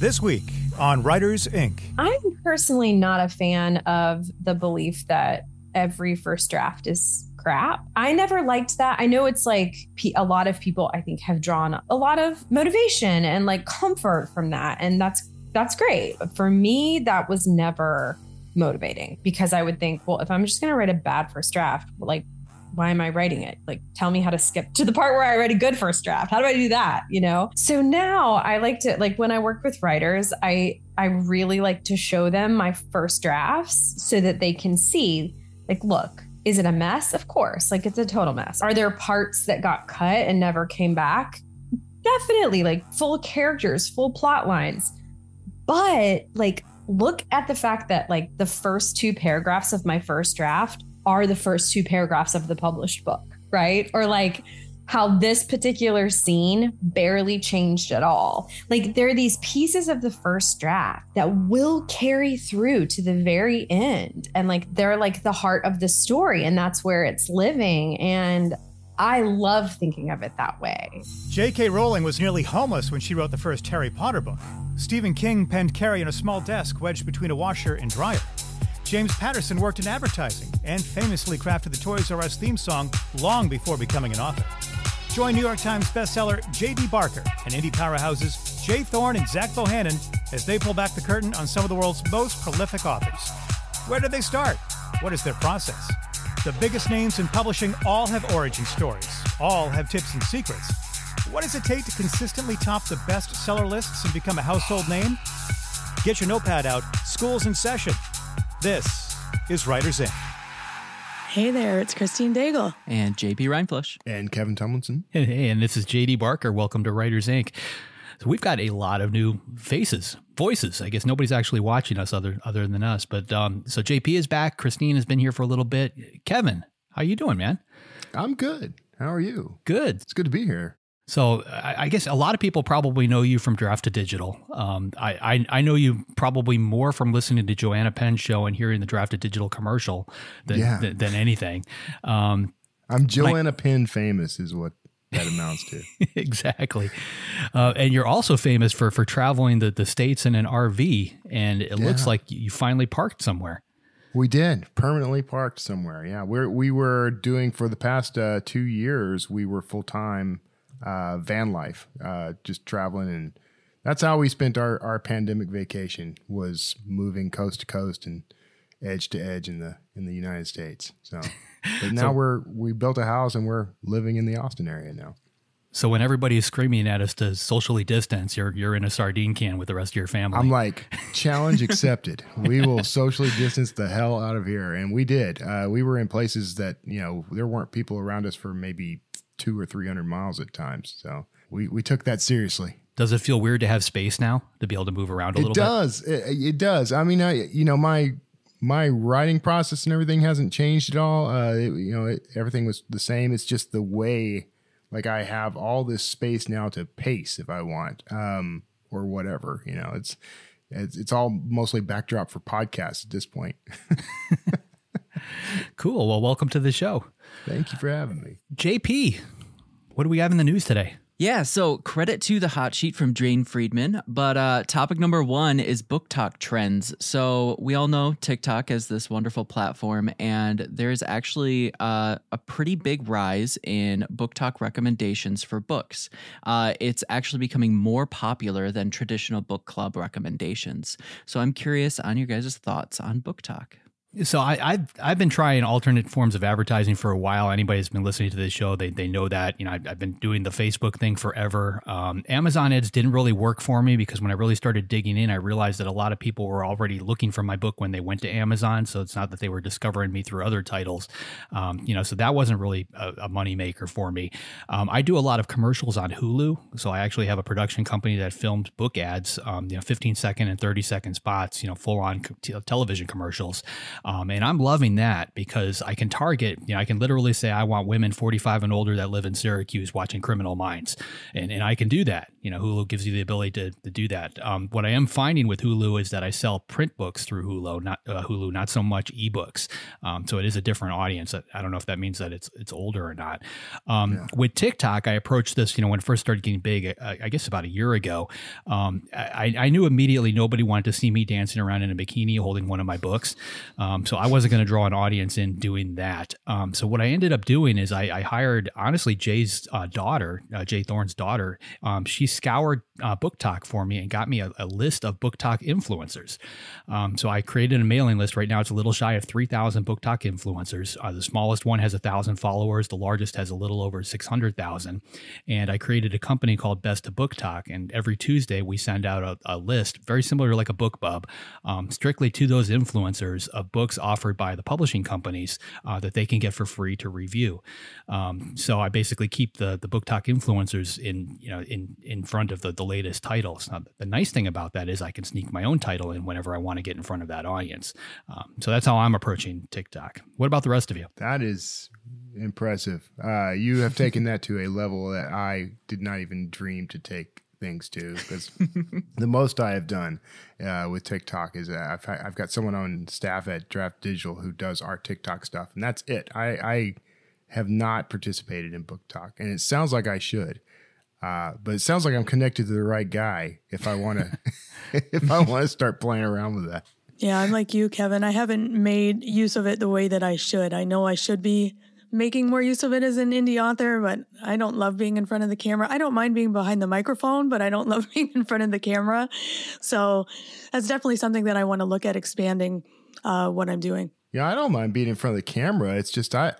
This week on Writers Inc. I'm personally not a fan of the belief that every first draft is crap. I never liked that. I know it's like a lot of people I think have drawn a lot of motivation and like comfort from that and that's that's great. But for me that was never motivating because I would think, well, if I'm just going to write a bad first draft, like why am I writing it? Like, tell me how to skip to the part where I write a good first draft. How do I do that? You know? So now I like to, like, when I work with writers, I, I really like to show them my first drafts so that they can see, like, look, is it a mess? Of course. Like, it's a total mess. Are there parts that got cut and never came back? Definitely. Like, full characters, full plot lines. But, like, look at the fact that, like, the first two paragraphs of my first draft are the first two paragraphs of the published book, right? Or like how this particular scene barely changed at all. Like there are these pieces of the first draft that will carry through to the very end. And like they're like the heart of the story, and that's where it's living. And I love thinking of it that way. J.K. Rowling was nearly homeless when she wrote the first Harry Potter book. Stephen King penned Carrie in a small desk wedged between a washer and dryer. James Patterson worked in advertising and famously crafted the Toys R Us theme song long before becoming an author. Join New York Times bestseller J.D. Barker and indie powerhouses Jay Thorn and Zach Bohannon as they pull back the curtain on some of the world's most prolific authors. Where did they start? What is their process? The biggest names in publishing all have origin stories, all have tips and secrets. What does it take to consistently top the bestseller lists and become a household name? Get your notepad out, school's in session. This is Writers Inc. Hey there, it's Christine Daigle. And JP Rindfleisch. And Kevin Tumlinson. And, hey, and this is JD Barker. Welcome to Writers Inc. So we've got a lot of new faces, voices. I guess nobody's actually watching us other other than us. But um, so JP is back. Christine has been here for a little bit. Kevin, how you doing, man? I'm good. How are you? Good. It's good to be here. So I, guess a lot of people probably know you from Draft to Digital. Um, I, I, I know you probably more from listening to Joanna Penn's show and hearing the Draft to Digital commercial than yeah. than, than, anything. Um, I'm Joanna like, Penn famous, is what that amounts to. exactly. Uh, and you're also famous for for traveling the, the states in an RV, and it yeah. looks like you finally parked somewhere. We did permanently parked somewhere. Yeah, we we were doing for the past uh, two years. We were full time uh, van life, uh, just traveling, and that's how we spent our, our pandemic vacation was moving coast to coast and edge to edge in the in the United States. So, but now so, we're we built a house and we're living in the Austin area now. So when everybody is screaming at us to socially distance, you're you're in a sardine can with the rest of your family. I'm like, challenge accepted. we will socially distance the hell out of here, and we did. Uh, we were in places that you know there weren't people around us for maybe two or three hundred miles at times. So we we took that seriously. Does it feel weird to have space now to be able to move around a it little does. bit? It does. It does. I mean, I you know my my writing process and everything hasn't changed at all. Uh, it, you know, it, everything was the same. It's just the way, like I have all this space now to pace if I want, um, or whatever. You know, it's it's, it's all mostly backdrop for podcasts at this point. cool. Well, welcome to the show. Thank you for having me. JP, what do we have in the news today? Yeah, so credit to the hot sheet from Jane Friedman. But uh, topic number one is BookTok trends. So we all know TikTok as this wonderful platform, and there's actually uh, a pretty big rise in BookTok recommendations for books. Uh, it's actually becoming more popular than traditional book club recommendations. So I'm curious on your guys' thoughts on BookTok. So I, have I've been trying alternate forms of advertising for a while. Anybody who's been listening to this show, they, they know that. You know, I've, I've been doing the Facebook thing forever. Um, Amazon ads didn't really work for me because when I really started digging in, I realized that a lot of people were already looking for my book when they went to Amazon. So it's not that they were discovering me through other titles. Um, you know, so that wasn't really a, a moneymaker for me. Um, I do a lot of commercials on Hulu. So I actually have a production company that filmed book ads, um, you know, 15 second and 30 second spots, you know, full on television commercials. Um, and I'm loving that because I can target, you know, I can literally say, I want women 45 and older that live in Syracuse watching Criminal Minds. And, and I can do that. You know, Hulu gives you the ability to, to do that. Um, what I am finding with Hulu is that I sell print books through Hulu, not uh, Hulu, not so much ebooks. Um, so it is a different audience. I don't know if that means that it's it's older or not. Um, yeah. With TikTok, I approached this, you know, when it first started getting big, I, I guess about a year ago. Um, I, I, knew immediately nobody wanted to see me dancing around in a bikini holding one of my books. Um, so I wasn't going to draw an audience in doing that. Um, so what I ended up doing is I, I hired, honestly, Jay's uh, daughter, uh, Jay Thorn's daughter. Um, she scoured uh, talk for me and got me a, a list of BookTok influencers. Um, so I created a mailing list. Right now, it's a little shy of 3,000 BookTok influencers. Uh, the smallest one has a thousand followers. The largest has a little over 600,000. And I created a company called Best of Talk. And every Tuesday, we send out a, a list, very similar to like a BookBub, um, strictly to those influencers of books offered by the publishing companies uh, that they can get for free to review. Um, so I basically keep the the BookTok influencers in you know in in front of the the latest titles. Now, the nice thing about that is I can sneak my own title in whenever I want to get in front of that audience. Um, so that's how I'm approaching TikTok. What about the rest of you? That is impressive. Uh, you have taken that to a level that I did not even dream to take things to because the most I have done uh, with TikTok is I've, I've got someone on staff at Draft Digital who does our TikTok stuff, and that's it. I, I have not participated in BookTok, and it sounds like I should. Uh, but it sounds like I'm connected to the right guy if I want to if I want to start playing around with that. Yeah, I'm like you, Kevin. I haven't made use of it the way that I should. I know I should be making more use of it as an indie author, but I don't love being in front of the camera. I don't mind being behind the microphone, but I don't love being in front of the camera. So that's definitely something that I want to look at expanding uh, what I'm doing. Yeah, I don't mind being in front of the camera. It's just I,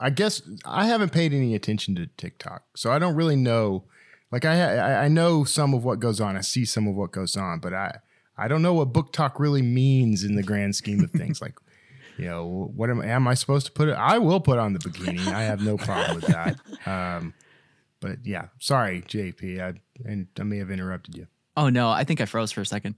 I, guess I haven't paid any attention to TikTok, so I don't really know. Like I, I know some of what goes on. I see some of what goes on, but I, I don't know what BookTok really means in the grand scheme of things. Like you know, what am, am I supposed to put it? I will put on the bikini. I have no problem with that. Um, but yeah, sorry, JP. I, and I may have interrupted you. Oh no, I think I froze for a second.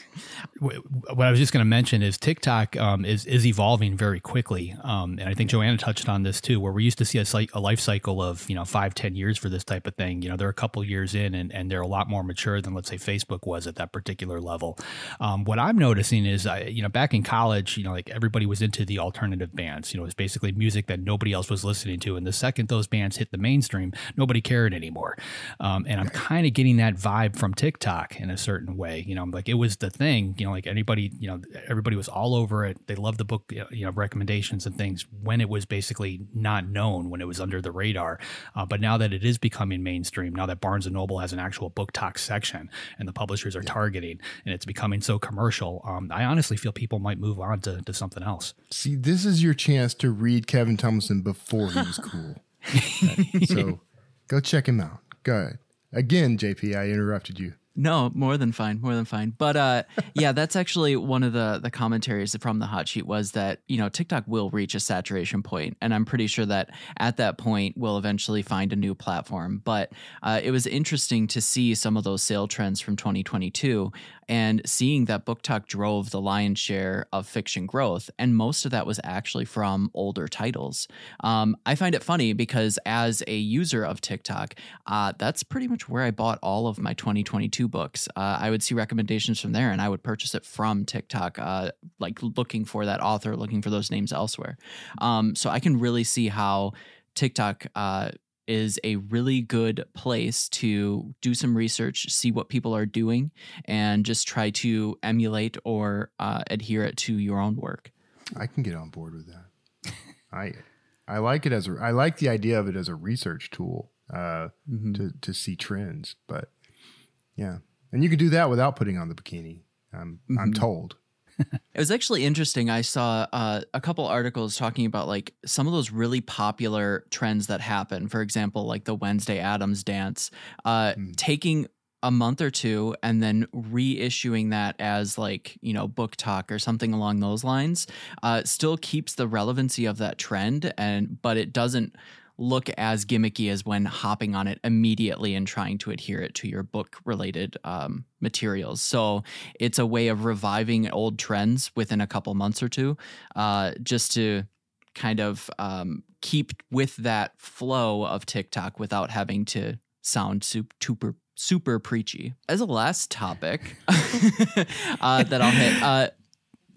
what I was just going to mention is TikTok um, is is evolving very quickly, um, and I think Joanna touched on this too, where we used to see a, a, life cycle of you know five, ten years for this type of thing. You know, they're a couple years in, and, and they're a lot more mature than let's say Facebook was at that particular level. Um, what I'm noticing is, I, you know, back in college, you know, like everybody was into the alternative bands. You know, it was basically music that nobody else was listening to, and the second those bands hit the mainstream, nobody cared anymore. Um, and I'm kind of getting that vibe from TikTok TikTok in a certain way. You know, like it was the thing. You know, like anybody, you know, everybody was all over it. They loved the book, you know, recommendations and things when it was basically not known, when it was under the radar. Uh, but now that it is becoming mainstream, now that Barnes and Noble has an actual BookTok section and the publishers are targeting, and it's becoming so commercial, um, I honestly feel people might move on to, to something else. See, this is your chance to read Kevin Thompson before he was cool. so go check him out. Go ahead. Again, JP, I interrupted you. No, more than fine, more than fine. But uh, yeah, that's actually one of the the commentaries from the hot sheet was that you know TikTok will reach a saturation point, and I'm pretty sure that at that point we'll eventually find a new platform. But uh, it was interesting to see some of those sale trends from 2022 and seeing that BookTok drove the lion's share of fiction growth, and most of that was actually from older titles. Um, I find it funny because as a user of TikTok, uh, that's pretty much where I bought all of my 2022 books. Uh, I would see recommendations from there, and I would purchase it from TikTok, uh, like looking for that author, looking for those names elsewhere. Um, so I can really see how TikTok uh, is a really good place to do some research, see what people are doing, and just try to emulate or uh, adhere it to your own work. I can get on board with that. I I like it as a, I like the idea of it as a research tool uh, mm-hmm. to to see trends, but yeah, and you can do that without putting on the bikini. I'm mm-hmm. I'm told it was actually interesting. I saw uh, a couple articles talking about like some of those really popular trends that happen. For example, like the Wednesday Addams dance, uh, mm. taking a month or two and then reissuing that as like you know BookTok or something along those lines uh, still keeps the relevancy of that trend and but it doesn't look as gimmicky as when hopping on it immediately and trying to adhere it to your book related um, materials. So it's a way of reviving old trends within a couple months or two, uh, just to kind of um, keep with that flow of TikTok without having to sound super super preachy. As a last topic uh, that I'll hit, uh,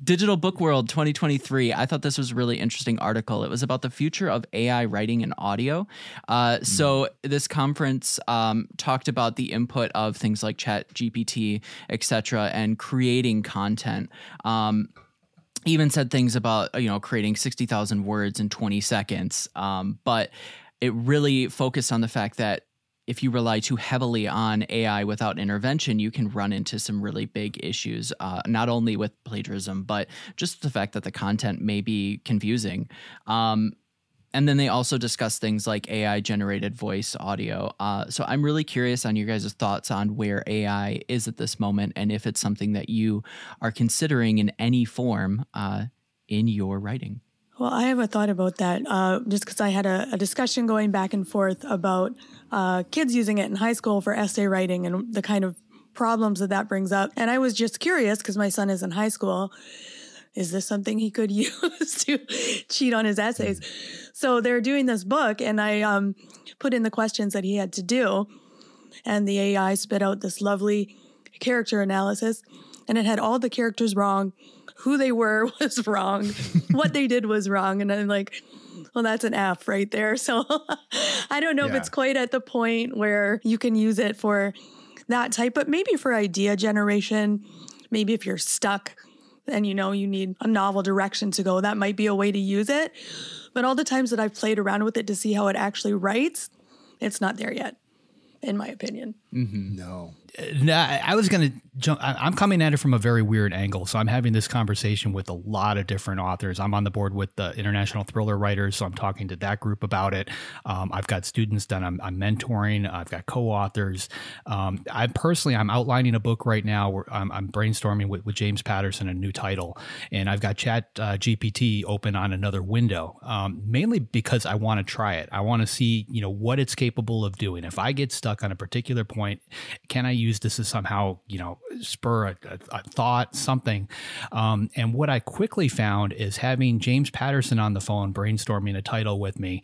Digital Book World 2023. I thought this was a really interesting article. It was about the future of AI writing and audio. Uh, mm. So this conference um, talked about the input of things like Chat GPT, etc., and creating content. Um, even said things about you know creating 60,000 words in 20 seconds. Um, but it really focused on the fact that if you rely too heavily on AI without intervention, you can run into some really big issues, uh, not only with plagiarism, but just the fact that the content may be confusing. Um, and then they also discuss things like AI generated voice audio. Uh, so I'm really curious on your guys' thoughts on where AI is at this moment and if it's something that you are considering in any form uh, in your writing. Well, I have a thought about that uh, just because I had a, a, discussion going back and forth about uh, kids using it in high school for essay writing and the kind of problems that that brings up. And I was just curious because my son is in high school. Is this something he could use to cheat on his essays? So they're doing this book, and I um, put in the questions that he had to do, and the AI spit out this lovely character analysis, and it had all the characters wrong who they were was wrong, what they did was wrong. And I'm like, well, that's an F right there. So I don't know yeah. if it's quite at the point where you can use it for that type, but maybe for idea generation, maybe if you're stuck and you know you need a novel direction to go, that might be a way to use it. But all the times that I've played around with it to see how it actually writes, it's not there yet, in my opinion. Mm-hmm. No. No, I was going to jump. I'm coming at it from a very weird angle. So I'm having this conversation with a lot of different authors. I'm on the board with the International Thriller Writers, so I'm talking to that group about it. Um, I've got students that I'm, I'm mentoring. I've got co-authors. Um, I personally, I'm outlining a book right now. Where I'm, I'm brainstorming with, with, James Patterson a new title, and I've got Chat uh, GPT open on another window, um, mainly because I want to try it. I want to see, you know, what it's capable of doing. If I get stuck on a particular point, can I use this to somehow, you know, spur a, a, a thought, something. Um, and what I quickly found is having James Patterson on the phone brainstorming a title with me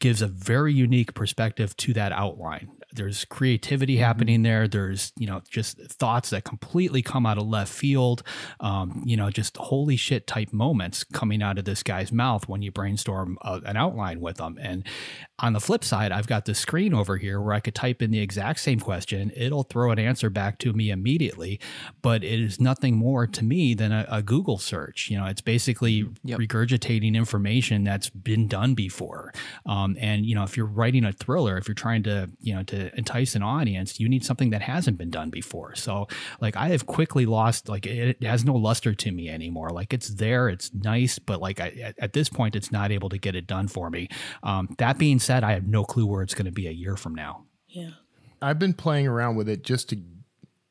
gives a very unique perspective to that outline there's creativity mm-hmm. happening there. There's you know just thoughts that completely come out of left field. Um, you know, just holy shit type moments coming out of this guy's mouth when you brainstorm a, an outline with them. And on the flip side, I've got the screen over here where I could type in the exact same question. It'll throw an answer back to me immediately, but it is nothing more to me than a, a Google search. You know, it's basically yep. regurgitating information that's been done before. Um, and you know, if you're writing a thriller, if you're trying to you know to entice an audience, you need something that hasn't been done before. So, like, I have quickly lost, like, it has no luster to me anymore. Like, it's there, it's nice, but like, I, at this point, it's not able to get it done for me. Um, that being said, I have no clue where it's going to be a year from now. Yeah. I've been playing around with it just to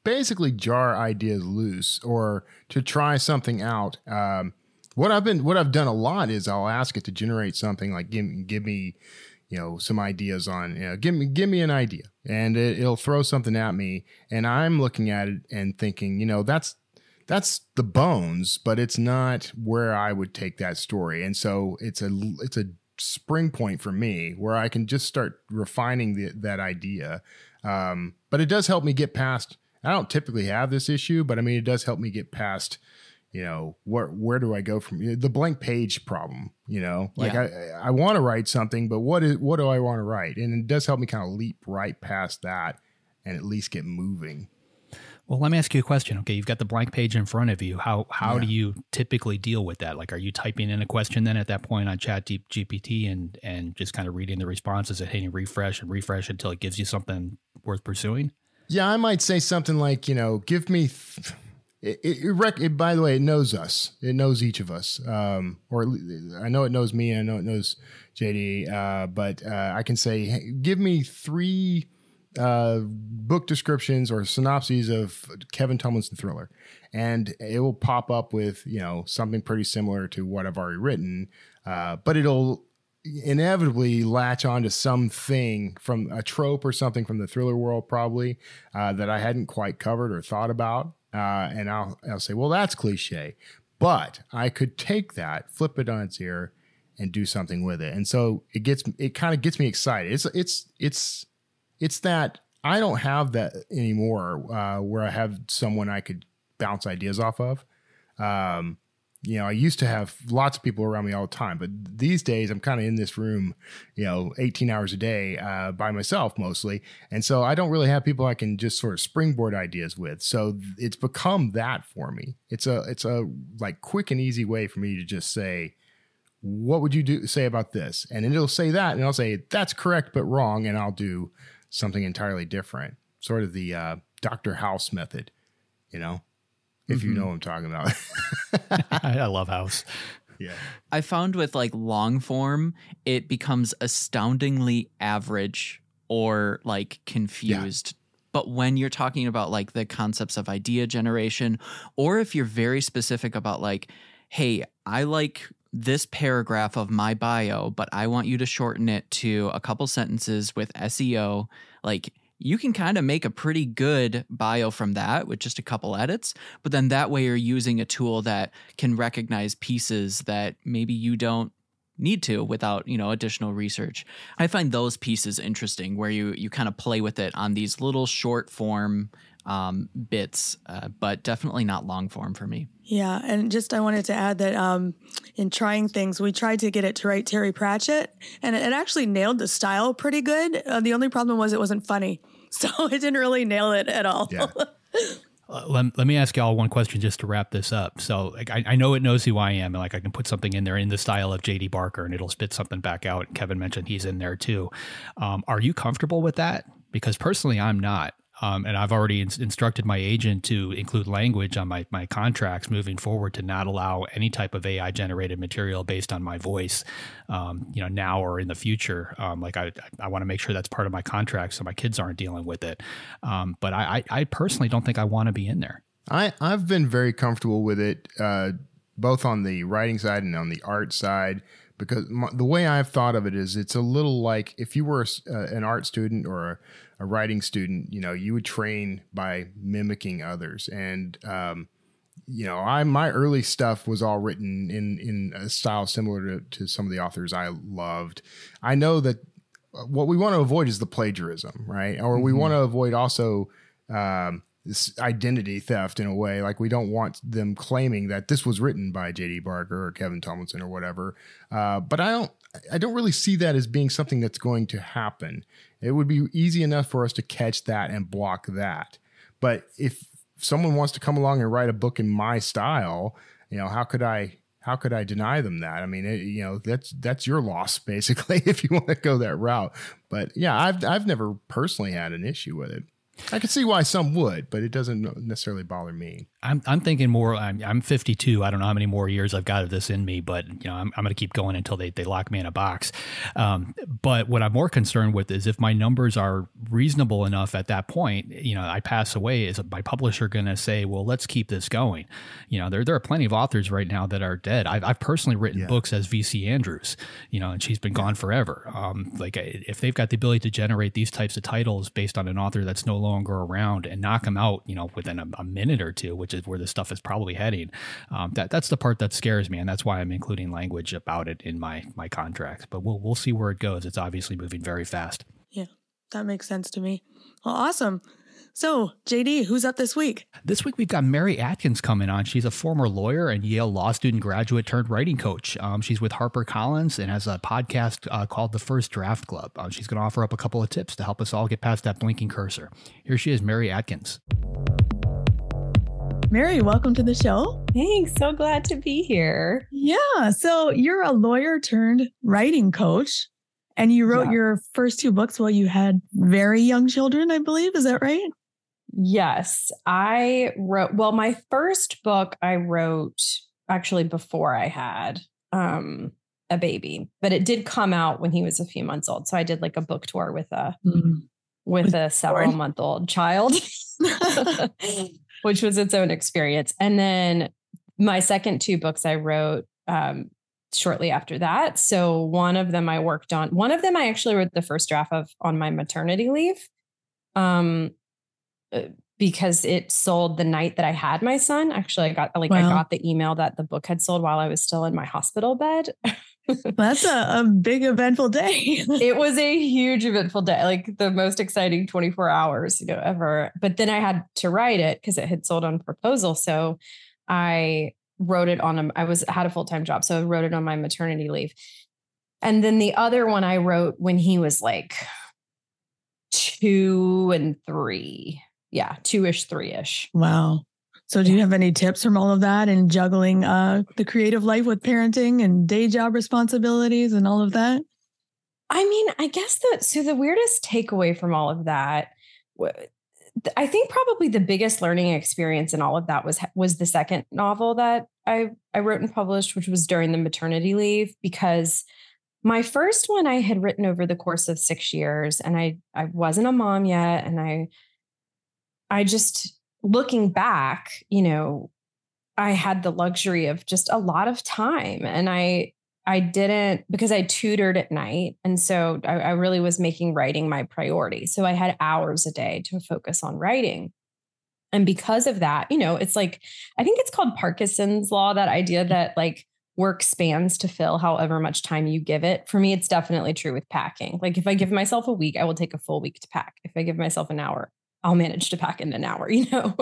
basically jar ideas loose or to try something out. Um, what I've been, what I've done a lot is I'll ask it to generate something like give, give me you know some ideas on you know, give me give me an idea. And it, will throw something at me. And i'm looking at it and thinking you know that's that's the bones but it's not where i would take that story. And so it's a it's a spring point for me where i can just start refining the, that idea. Um, but it does help me get past i don't typically have this issue but i mean it does help me get past you know where where do I go from the blank page problem? You know, like yeah. I I want to write something, but what is what do I want to write? And it does help me kind of leap right past that and at least get moving. Well, let me ask you a question. Okay, you've got the blank page in front of you. How how yeah. do you typically deal with that? Like, are you typing in a question then at that point on Chat Deep GPT and and just kind of reading the responses and hitting refresh and refresh until it gives you something worth pursuing? Yeah, I might say something like, you know, give me. Th- it, it, rec- it, by the way, it knows us. It knows each of us. Um, or I know it knows me. I know it knows JD. Uh, but uh, I can say, hey, give me three uh, book descriptions or synopses of Kevin Tumlinson thriller, and it will pop up with you know something pretty similar to what I've already written. Uh, but it'll inevitably latch onto something from a trope or something from the thriller world, probably uh, that I hadn't quite covered or thought about. Uh, and I'll, I'll say, well, that's cliche. But I could take that, flip it on its ear, and do something with it. And so it gets it kind of gets me excited. It's it's it's it's that I don't have that anymore, uh, where I have someone I could bounce ideas off of. Um, you know, I used to have lots of people around me all the time, but these days I'm kind of in this room, you know, 18 hours a day uh, by myself mostly. And so I don't really have people I can just sort of springboard ideas with. So it's become that for me. It's a, it's a like quick and easy way for me to just say, what would you do say about this? And it'll say that, and I'll say that's correct but wrong, and I'll do something entirely different. Sort of the uh, Doctor House method, you know if mm-hmm. you know what I'm talking about. I love House. Yeah. I found with like long form, it becomes astoundingly average or like confused. Yeah. But when you're talking about like the concepts of idea generation, or if you're very specific about like, hey, I like this paragraph of my bio, but I want you to shorten it to a couple sentences with SEO, like you can kind of make a pretty good bio from that with just a couple edits. But then that way you're using a tool that can recognize pieces that maybe you don't need to without you know additional research i find those pieces interesting where you you kind of play with it on these little short form um, bits uh, but definitely not long form for me yeah and just i wanted to add that um, in trying things we tried to get it to write terry pratchett and it actually nailed the style pretty good uh, the only problem was it wasn't funny So it didn't really nail it at all. Yeah. Uh, let, let me ask y'all one question just to wrap this up. So, like, I, I know it knows who I am, and like I can put something in there in the style of JD Barker, and it'll spit something back out. Kevin mentioned he's in there too. Um, are you comfortable with that? Because personally, I'm not. Um, and I've already in- instructed my agent to include language on my, my contracts moving forward to not allow any type of AI generated material based on my voice, um, you know, now or in the future. Um, like I, I want to make sure that's part of my contract so my kids aren't dealing with it. Um, but I, I, I, personally don't think I want to be in there. I, I've been very comfortable with it, uh, both on the writing side and on the art side because my, the way I've thought of it is it's a little like if you were a, uh, an art student or a, writing student, you know, you would train by mimicking others. And, um, you know, I my early stuff was all written in in a style similar to, to some of the authors I loved. I know that uh, what we want to avoid is the plagiarism, right? Or mm-hmm. we want to avoid also um, this identity theft in a way. Like we don't want them claiming that this was written by J.D. Barker or Kevin Tumlinson or whatever. Uh, but I don't, I don't really see that as being something that's going to happen. It would be easy enough for us to catch that and block that. But if someone wants to come along and write a book in my style, you know, how could I? How could I deny them that? I mean, it, you know, that's that's your loss basically if you want to go that route. But yeah, I've I've never personally had an issue with it. I can see why some would, but it doesn't necessarily bother me. I'm I'm thinking more. I'm I'm 52. I don't know how many more years I've got of this in me, but you know I'm I'm going to keep going until they they lock me in a box. Um, but what I'm more concerned with is if my numbers are reasonable enough at that point, you know, I pass away, is my publisher going to say, well, let's keep this going? You know, there there are plenty of authors right now that are dead. I've I've personally written yeah. books as VC Andrews, you know, and she's been gone forever. Um, like if they've got the ability to generate these types of titles based on an author that's no longer around and knock them out, you know, within a, a minute or two, which is where this stuff is probably heading. Um, that that's the part that scares me, and that's why I'm including language about it in my my contracts. But we'll we'll see where it goes. It's obviously moving very fast. Yeah, that makes sense to me. Well, awesome. So, JD, who's up this week? This week we've got Mary Adkins coming on. She's a former lawyer and Yale law student graduate turned writing coach. Um, she's with HarperCollins and has a podcast uh, called The First Draft Club. Uh, she's going to offer up a couple of tips to help us all get past that blinking cursor. Here she is, Mary Adkins. Mary, welcome to the show. Thanks. So glad to be here. Yeah. So you're a lawyer turned writing coach, and you wrote yeah. your first two books while you had very young children, I believe. Is that right? Yes. I wrote, well, my first book I wrote actually before I had um, a baby, but it did come out when he was a few months old. So I did like a book tour with a, mm. with a several month old child. which was its own experience. And then my second two books I wrote um, shortly after that. So one of them I worked on. One of them I actually wrote the first draft of on my maternity leave. Um uh, because it sold the night that I had my son. Actually, I got like wow. I got the email that the book had sold while I was still in my hospital bed. That's a, a big eventful day. it was a huge eventful day, like the most exciting 24 hours, you know, ever. But then I had to write it because it had sold on proposal. So I wrote it on a, I was had a full-time job. So I wrote it on my maternity leave. And then the other one I wrote when he was like two and three. Yeah, two-ish, three-ish. Wow. So, do you have any tips from all of that and juggling uh, the creative life with parenting and day job responsibilities and all of that? I mean, I guess that so the weirdest takeaway from all of that, I think probably the biggest learning experience in all of that was was the second novel that I I wrote and published, which was during the maternity leave, because my first one I had written over the course of six years, and I I wasn't a mom yet, and I I just looking back, you know, I had the luxury of just a lot of time and I I didn't because I tutored at night. And so I, I, really was making writing my priority. So I had hours a day to focus on writing. And because of that, you know, it's like, I think it's called Parkinson's law, that idea mm. that like work spans to fill however much time you give it. For me, it's definitely true with packing. Like if I give myself a week, I will take a full week to pack. If I give myself an hour, I'll manage to pack in an hour, you know?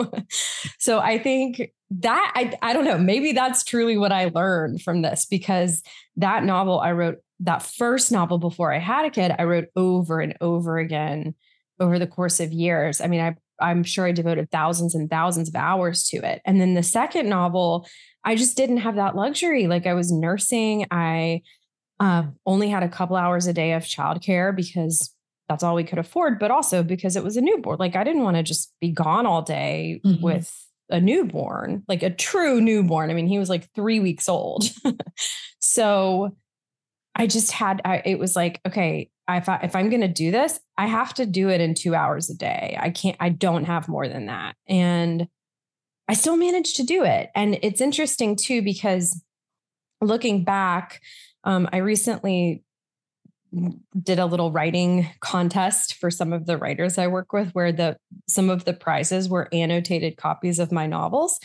so I think that I, I don't know, maybe that's truly what I learned from this because that novel I wrote, that first novel before I had a kid, I wrote over and over again over the course of years. I mean, I I'm sure I devoted thousands and thousands of hours to it. And then the second novel, I just didn't have that luxury. Like I was nursing, I uh, only had a couple hours a day of childcare because that's all we could afford, but also because it was a newborn. Like I didn't want to just be gone all day mm-hmm. with a newborn, like a true newborn. I mean, he was like three weeks old. so I just had, I, it was like, okay, if, I, if I'm going to do this, I have to do it in two hours a day. I can't, I don't have more than that. And I still managed to do it. And it's interesting too, because looking back, um, I recently did a little writing contest for some of the writers I work with where the some of the prizes were annotated copies of my novels.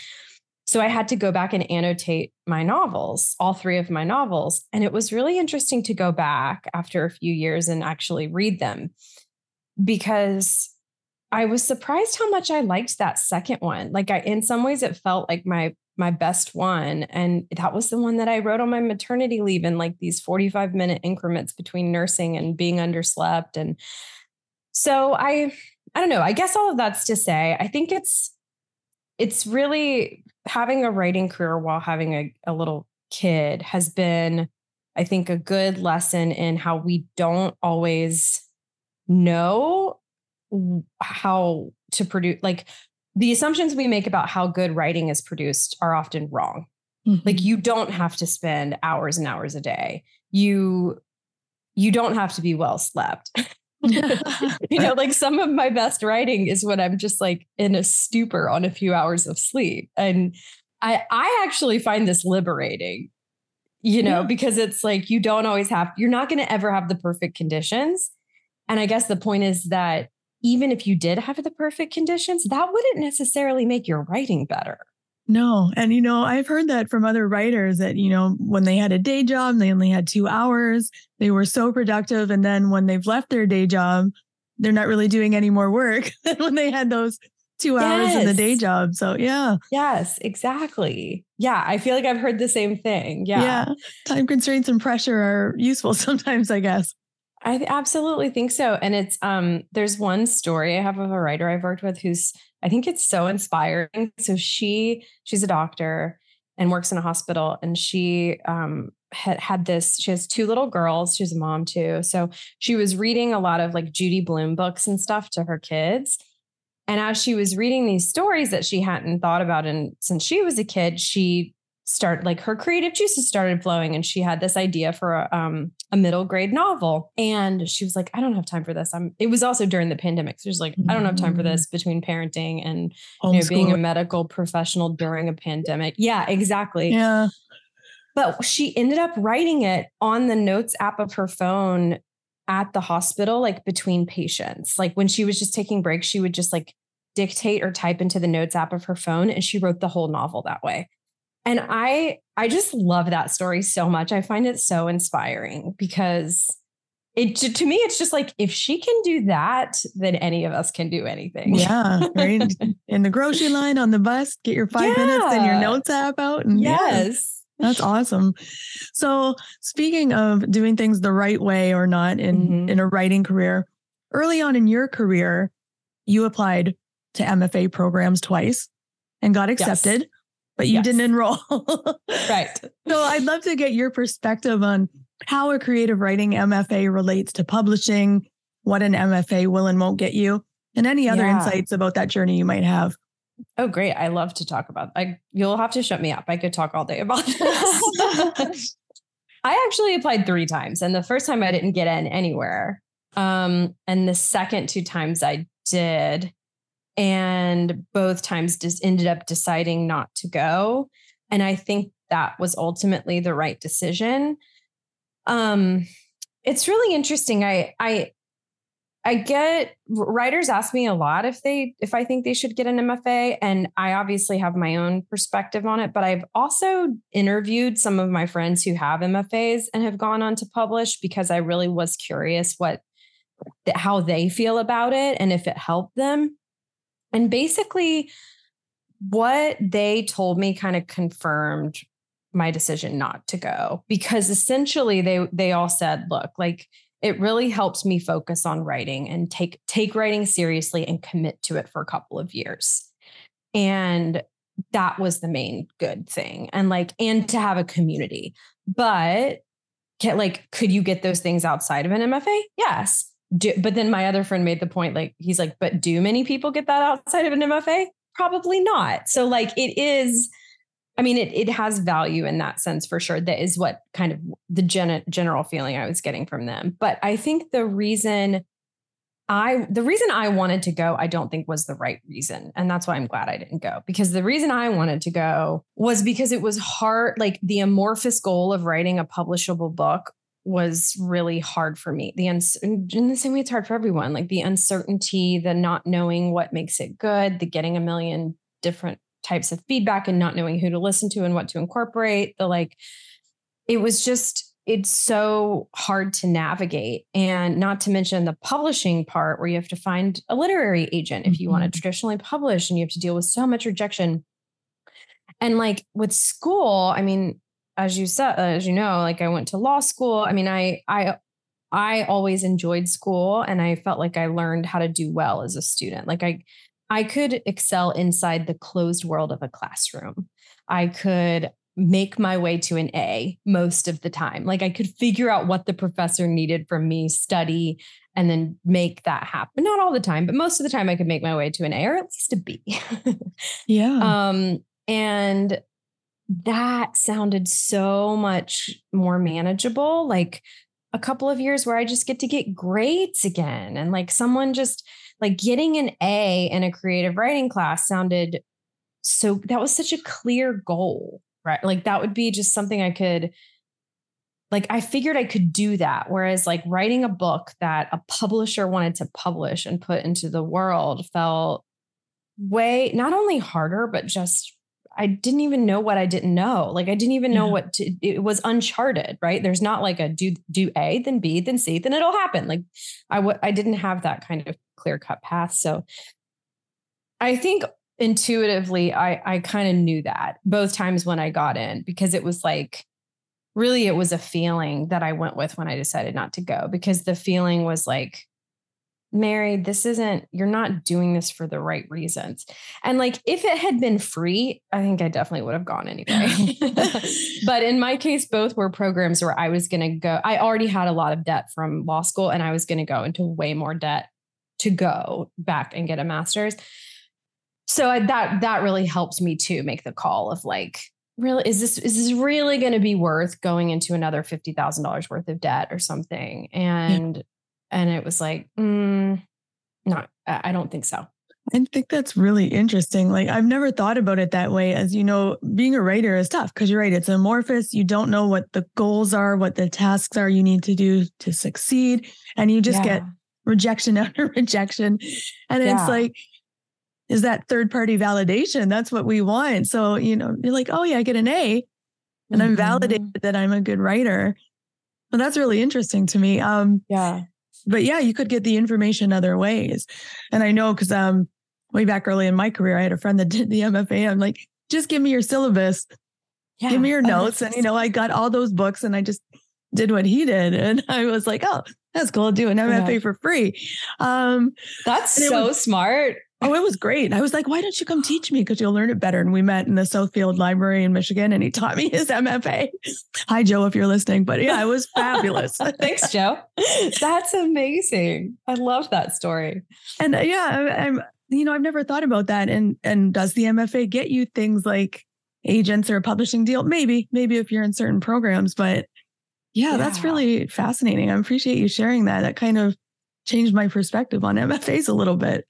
So I had to go back and annotate my novels, all three of my novels, and it was really interesting to go back after a few years and actually read them because I was surprised how much I liked that second one. Like I in some ways it felt like my my best one. And that was the one that I wrote on my maternity leave in like these 45 minute increments between nursing and being underslept. And so I, I don't know, I guess all of that's to say, I think it's, it's really having a writing career while having a, a little kid has been, I think, a good lesson in how we don't always know how to produce like the assumptions we make about how good writing is produced are often wrong. Mm-hmm. Like you don't have to spend hours and hours a day. You you don't have to be well slept. you know, like some of my best writing is when I'm just like in a stupor on a few hours of sleep. And I I actually find this liberating, you know, yeah. because it's like you don't always have you're not going to ever have the perfect conditions. And I guess the point is that even if you did have the perfect conditions, that wouldn't necessarily make your writing better. No. And, you know, I've heard that from other writers that, you know, when they had a day job, they only had two hours, they were so productive. And then when they've left their day job, they're not really doing any more work than when they had those two hours yes. in the day job. So, yeah. Yes, exactly. Yeah. I feel like I've heard the same thing. Yeah. Yeah. Time constraints and pressure are useful sometimes, I guess. I absolutely think so. And it's um there's one story I have of a writer I've worked with who's I think it's so inspiring. So she she's a doctor and works in a hospital and she um had had this she has two little girls she's a mom too so she was reading a lot of like judy blume books and stuff to her kids and as she was reading these stories that she hadn't thought about and since she was a kid she start like her creative juices started flowing and she had this idea for a, um, a middle grade novel. And she was like i don't have time for this. I'm it was also during the pandemic so she's like i don't have time for this between parenting and you know, being a medical professional during a pandemic. Yeah exactly. Yeah. But she ended up writing it on the notes app of her phone at the hospital, like between patients. Like when she was just taking breaks, she would just like dictate or type into the notes app of her phone and she wrote the whole novel that way. And I I just love that story so much. I find it so inspiring because it to me it's just like if she can do that then any of us can do anything yeah right in the grocery line on the bus get your five yeah. minutes and your notes app out and yes yeah, that's awesome so speaking of doing things the right way or not in mm-hmm. in a writing career early on in your career you applied to mfa programs twice and got accepted yes. But you yes. didn't enroll right so i'd love to get your perspective on how a creative writing MFA relates to publishing, what an MFA will and won't get you, and any other yeah. insights about that journey you might have. Oh, great. I love to talk about I you'll have to shut me up. I could talk all day about this. I actually applied three times. And the first time I didn't get in anywhere. Um, and the second two times I did. And both times just ended up deciding not to go. And I think that was ultimately the right decision um, it's really interesting. I I I get writers ask me a lot if they if I think they should get an MFA and I obviously have my own perspective on it but I've also interviewed some of my friends who have MFAs and have gone on to publish because I really was curious what how they feel about it and if it helped them. And basically what they told me kind of confirmed my decision not to go because essentially they they all said look like it really helps me focus on writing and take take writing seriously and commit to it for a couple of years. And that was the main good thing and like and to have a community. But can, like could you get those things outside of an mfa yes do, but then my other friend made the point like he's like but do many people get that outside of an mfa probably not so like it is I mean, it it has value in that sense for sure. That is what kind of the gen- general feeling I was getting from them. But I think the reason I the reason I wanted to go, I don't think was the right reason. And that's why I'm glad I didn't go. Because the reason I wanted to go was because it was hard, like the amorphous goal of writing a publishable book was really hard for me. The uns- in the same way it's hard for everyone, like the uncertainty, the not knowing what makes it good, the getting a million different types of feedback and not knowing who to listen to and what to incorporate the like it was just it's so hard to navigate and not to mention the publishing part where you have to find a literary agent if you mm-hmm. want to traditionally publish and you have to deal with so much rejection and like with school i mean as you said as you know like i went to law school i mean i i i always enjoyed school and i felt like i learned how to do well as a student like i I could excel inside the closed world of a classroom. I could make my way to an A most of the time. Like I could figure out what the professor needed from me, study, and then make that happen. Not all the time, but most of the time I could make my way to an A or at least a B. yeah. Um, and that sounded so much more manageable. Like a couple of years where I just get to get grades again. And like someone just like getting an A in a creative writing class sounded so that was such a clear goal, right? Like that would be just something I could like I figured I could do that whereas like writing a book that a publisher wanted to publish and put into the world felt way not only harder but just I didn't even know what I didn't know. Like I didn't even know yeah. what to, it was uncharted, right? There's not like a do do A, then B, then C, then it'll happen. Like I w- I didn't have that kind of clear cut path. So I think intuitively I I kind of knew that both times when I got in because it was like really it was a feeling that I went with when I decided not to go because the feeling was like Mary, this isn't, you're not doing this for the right reasons. And like, if it had been free, I think I definitely would have gone anyway. but in my case, both were programs where I was going to go. I already had a lot of debt from law school and I was going to go into way more debt to go back and get a master's. So I, that, that really helped me to make the call of like, really, is this, is this really going to be worth going into another $50,000 worth of debt or something? And, yeah and it was like, mm, not, I don't think so. I think that's really interesting. Like I've never thought about it that way. As you know, being a writer is tough because you're right. It's amorphous. You don't know what the goals are, what the tasks are you need to do to succeed. And you just yeah. get rejection after rejection. And yeah. it's like, is that third party validation? That's what we want. So, you know, you're like, oh yeah, I get an A and mm-hmm. I'm validated that I'm a good writer. Well, that's really interesting to me. Um, yeah. But yeah, you could get the information other ways. And I know because um way back early in my career, I had a friend that did the MFA. I'm like, just give me your syllabus, yeah. give me your notes. And, you know, I got all those books and I just did what he did. And I was like, oh, that's cool. Do an MFA yeah. for free. Um, that's so was, smart. Oh, it was great. I was like, why don't you come teach me? Because you'll learn it better. And we met in the Southfield Library in Michigan and he taught me his MFA. Hi, Joe, if you're listening. But yeah, it was fabulous. Thanks, Joe. That's amazing. I love that story. And uh, yeah, I'm, you know, I've never thought about that. And and does the MFA get you things like agents or a publishing deal? Maybe, maybe if you're in certain programs, but yeah, yeah, that's really fascinating. I appreciate you sharing that. That kind of changed my perspective on MFAs a little bit.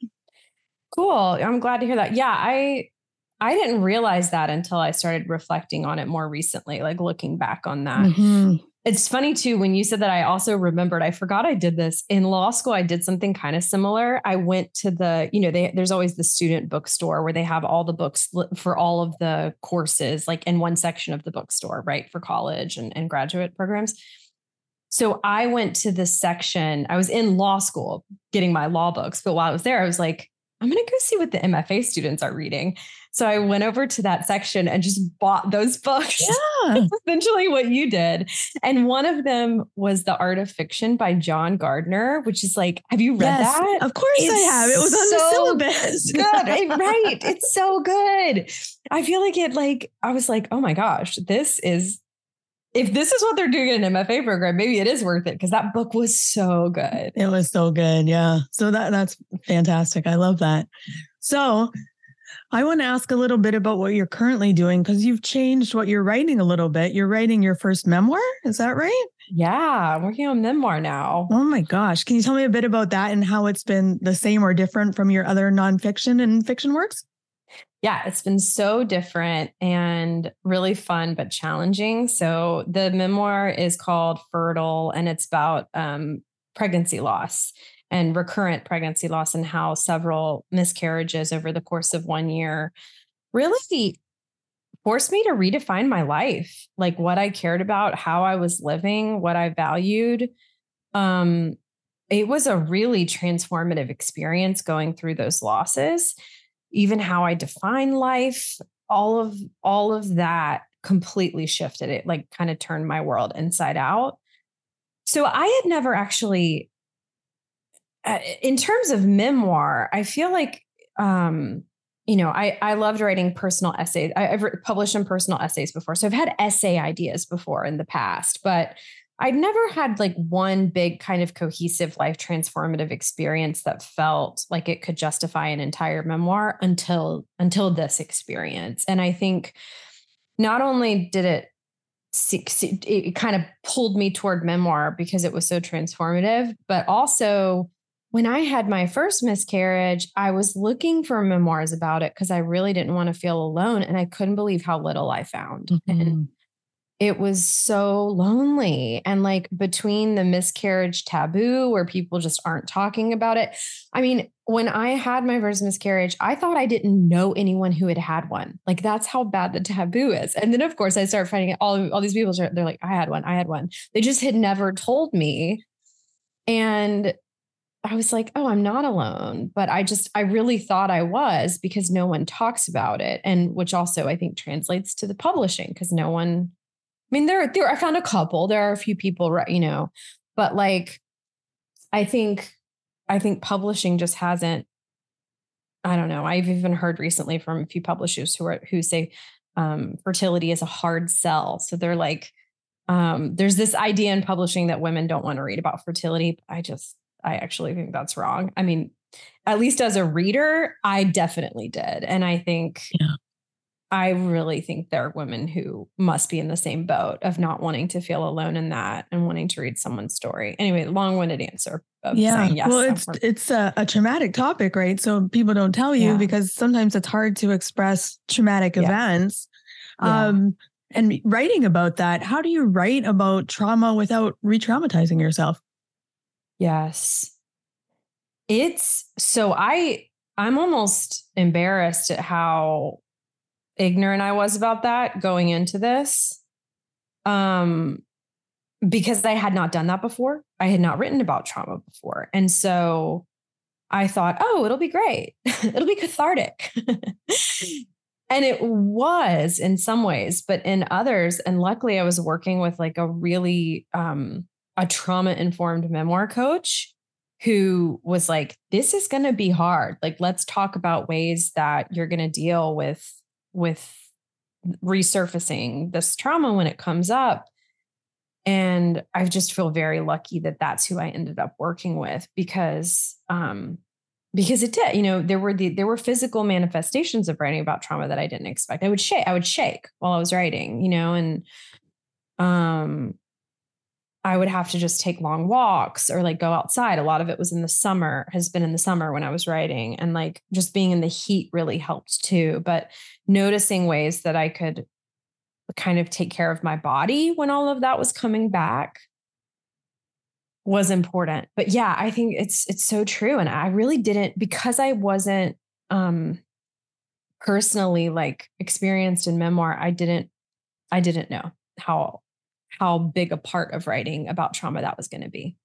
Cool. I'm glad to hear that. Yeah, I I didn't realize that until I started reflecting on it more recently, like looking back on that. Mm-hmm. It's funny too when you said that I also remembered I forgot I did this in law school I did something kind of similar. I went to the, you know, they, there's always the student bookstore where they have all the books for all of the courses like in one section of the bookstore, right, for college and, and graduate programs. So I went to this section. I was in law school getting my law books, but while I was there I was like I'm going to go see what the MFA students are reading. So I went over to that section and just bought those books. Yeah. essentially what you did. And one of them was The Art of Fiction by John Gardner, which is like, have you read yes, that? Of course it's I have. It was on so the syllabus. good. right. It's so good. I feel like it like I was like, oh my gosh, this is if this is what they're doing in an MFA program, maybe it is worth it because that book was so good. It was so good. Yeah. So that that's fantastic. I love that. So I want to ask a little bit about what you're currently doing because you've changed what you're writing a little bit. You're writing your first memoir. Is that right? Yeah, I'm working on memoir now. Oh my gosh. Can you tell me a bit about that and how it's been the same or different from your other nonfiction and fiction works? Yeah, it's been so different and really fun, but challenging. So the memoir is called Fertile and it's about um, pregnancy loss and recurrent pregnancy loss and how several miscarriages over the course of one year really forced me to redefine my life, like what I cared about, how I was living, what I valued. Um, it was a really transformative experience going through those losses even how I define life, all of all of that completely shifted it, like kind of turned my world inside out. So I had never actually uh, in terms of memoir, I feel like um you know, I I loved writing personal essays. I, have published some personal essays before, so I've had essay ideas before in the past. But I'd never had like one big kind of cohesive life transformative experience that felt like it could justify an entire memoir until until this experience. And I think not only did it it kind of pulled me toward memoir because it was so transformative, but also when I had my first miscarriage, I was looking for memoirs about it because I really didn't want to feel alone. And I couldn't believe how little I found. Mm-hmm. And it was so lonely and like between the miscarriage taboo where people just aren't talking about it i mean when i had my first miscarriage i thought i didn't know anyone who had had one like that's how bad the taboo is and then of course i started finding all, all these people they're like i had one i had one they just had never told me and I was like, oh, I'm not alone. But I just, I really thought I was because no one talks about it. And which also I think translates to the publishing because no one mean, there, there, I found a couple. There are a few people, right? you know, but like, I think, I think publishing just hasn't. I don't know. I've even heard recently from a few publishers who are who say um, fertility is a hard sell. So they're like, um, there's this idea in publishing that women don't want to read about fertility. I just, I actually think that's wrong. I mean, at least as a reader, I definitely did, and I think. Yeah I really think there are women who must be in the same boat of not wanting to feel alone in that and wanting to read someone's story. Anyway, long-winded answer. yeah. Yes, well, it's it's a, a, traumatic topic, right? So people don't tell you yeah. because sometimes it's hard to express traumatic yeah. events. Yeah. Um, and writing about that, how do you write about trauma without re-traumatizing yourself? Yes. It's so I I'm almost embarrassed at how ignorant I was about that going into this. Um, because I had not done that before. I had not written about trauma before. And so I thought, oh, it'll be great. it'll be cathartic. and it was in some ways, but in others, and luckily I was working with like a really um a trauma informed memoir coach who was like, this is going to be hard. Like, let's talk about ways that you're going to deal with with resurfacing this trauma when it comes up. And I just feel very lucky that that's who I ended up working with because um because it did, you know, there were the there were physical manifestations of writing about trauma that I didn't expect. I would shake, I would shake while I was writing, you know, and um I would have to just take long walks or like go outside. A lot of it was in the summer, has been in the summer when I was writing. And like just being in the heat really helped too. But noticing ways that I could kind of take care of my body when all of that was coming back was important. But yeah, I think it's it's so true. And I really didn't because I wasn't um personally like experienced in memoir, I didn't I didn't know how how big a part of writing about trauma that was going to be.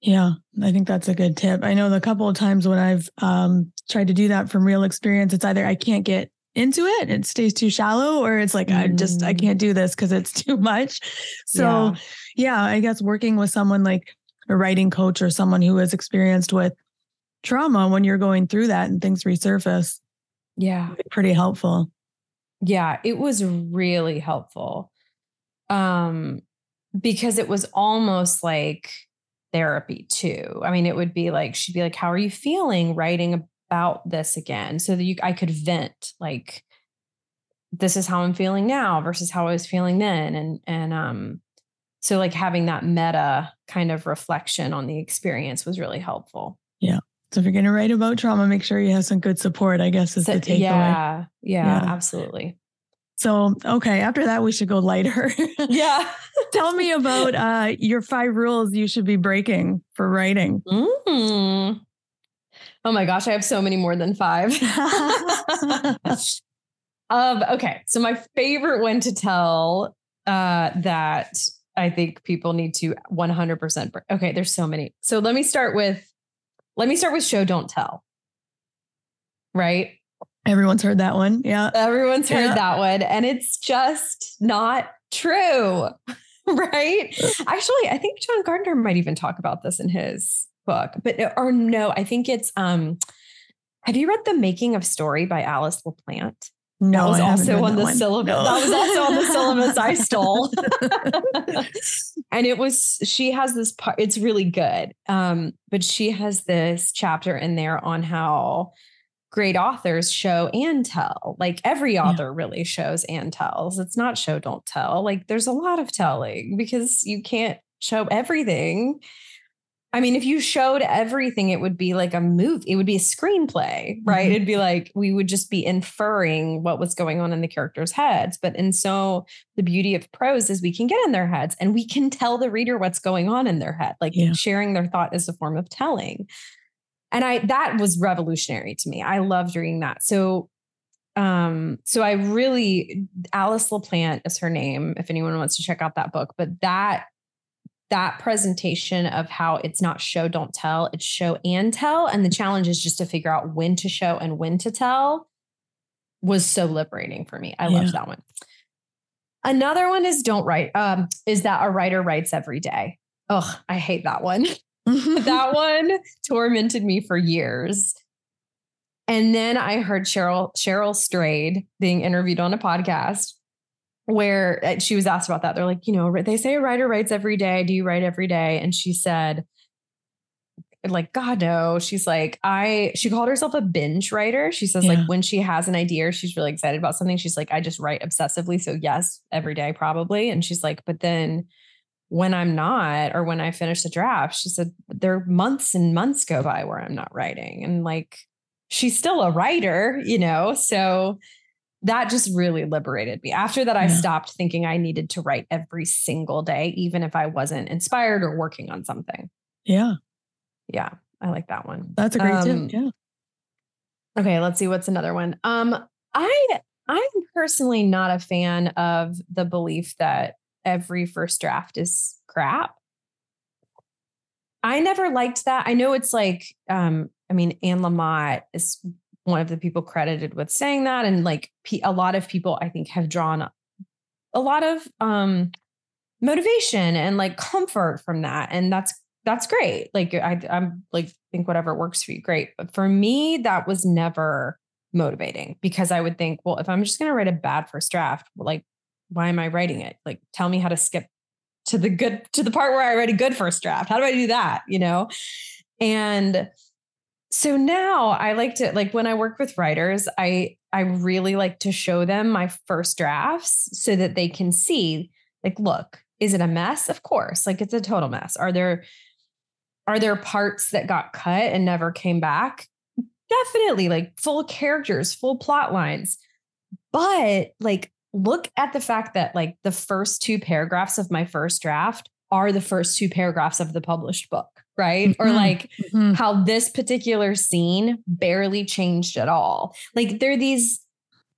Yeah, I think that's a good tip. I know the couple of times when I've um, tried to do that from real experience, it's either I can't get into it, it stays too shallow, or it's like mm. I just I mm. can't do this because it's too much. So, yeah. yeah, I guess working with someone like a writing coach or someone who is experienced with trauma when you're going through that and things resurface, yeah, pretty helpful. Yeah, it was really helpful um, because it was almost like therapy too. I mean, it would be like she'd be like, "How are you feeling writing about this again?" So that you, I could vent like, "This is how I'm feeling now" versus how I was feeling then, and and um, so like having that meta kind of reflection on the experience was really helpful. Yeah. So if you're going to write about trauma, make sure you have some good support. I guess is so, the takeaway. Yeah, yeah, yeah, absolutely. So, okay, after that, we should go lighter. yeah. Tell me about uh, your five rules you should be breaking for writing. Mm. Oh my gosh, I have so many more than five. um, okay, so my favorite one to tell uh, that I think people need to 100%. Break. Okay, there's so many. So let me start with let me start with show don't tell. Right? Everyone's heard that one. Yeah. Everyone's heard yeah. that one. And it's just not true. right. Actually, I think John Gardner might even talk about this in his book. But or no, I think it's um have you read The Making of Story by Alice LaPlante? No, that was also on the syllabus. No. That was also on the syllabus I stole. and it was, she has this part, it's really good. Um, but she has this chapter in there on how great authors show and tell. Like every author yeah. really shows and tells. It's not show, don't tell. Like there's a lot of telling because you can't show everything. I mean, if you showed everything, it would be like a movie, it would be a screenplay, right? Mm-hmm. It'd be like we would just be inferring what was going on in the characters' heads. But and so the beauty of prose is we can get in their heads and we can tell the reader what's going on in their head. Like yeah. sharing their thought is a form of telling and I that was revolutionary to me. I loved reading that. So um so I really Alice LaPlante is her name if anyone wants to check out that book, but that that presentation of how it's not show don't tell, it's show and tell and the challenge is just to figure out when to show and when to tell was so liberating for me. I yeah. loved that one. Another one is don't write um is that a writer writes every day. Oh, I hate that one. that one tormented me for years. And then I heard Cheryl Cheryl Strayed being interviewed on a podcast where uh, she was asked about that. They're like, you know, they say a writer writes every day. Do you write every day? And she said, like God no. She's like, I she called herself a binge writer. She says, Yeah. like when she has an idea, or she's really excited about something. She's like, I just write obsessively. So yes, every day probably. And she's like, but then when I'm not, or when I finish the draft, she said, there are months and months go by where I'm not writing. And like she's still a writer, you know? So that just really liberated me. After that, I stopped thinking I needed to write every single day, even if I wasn't inspired or working on something. Yeah. Yeah, I like that one. That's a great Um, tip. Yeah. Okay, let's see what's another one. Um, I I'm personally not a fan of the belief that every first draft is crap. I never liked that. I know it's like, um, I mean, Anne Lamott is one of the people credited with saying that, and like a lot of people, I think, have drawn a lot of um motivation and like comfort from that, and that's that's great. Like I, I'm like think whatever works for you, great. But for me, that was never motivating because I would think, well, if I'm just going to write a bad first draft, like, why am I writing it? Like, tell me how to skip to the good to the part where I write a good first draft. How do I do that? You know, and so now I like to like when I work with writers, I I really like to show them my first drafts so that they can see like look, is it a mess? Of course, like it's a total mess. Are there are there parts that got cut and never came back? Definitely, like full characters, full plot lines. But like look at the fact that like the first two paragraphs of my first draft are the first two paragraphs of the published book, right? Or Mhm. like Mhm. how this particular scene barely changed at all. Like there are these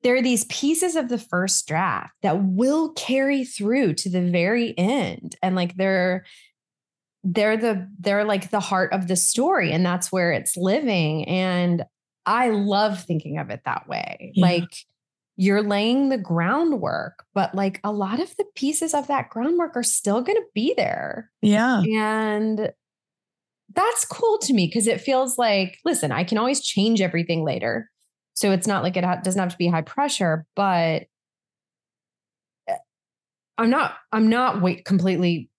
there are these pieces of the first draft that will carry through to the very end and like they're they're the they're like the heart of the story and that's where it's living and I love thinking of it that way. Yeah. Like you're laying the groundwork, but like a lot of the pieces of that groundwork are still going to be there. Yeah. And that's cool to me because it feels like, listen, I can always change everything later. So it's not like it ha- doesn't have to be high pressure, but eh, I'm not, I'm not wait completely,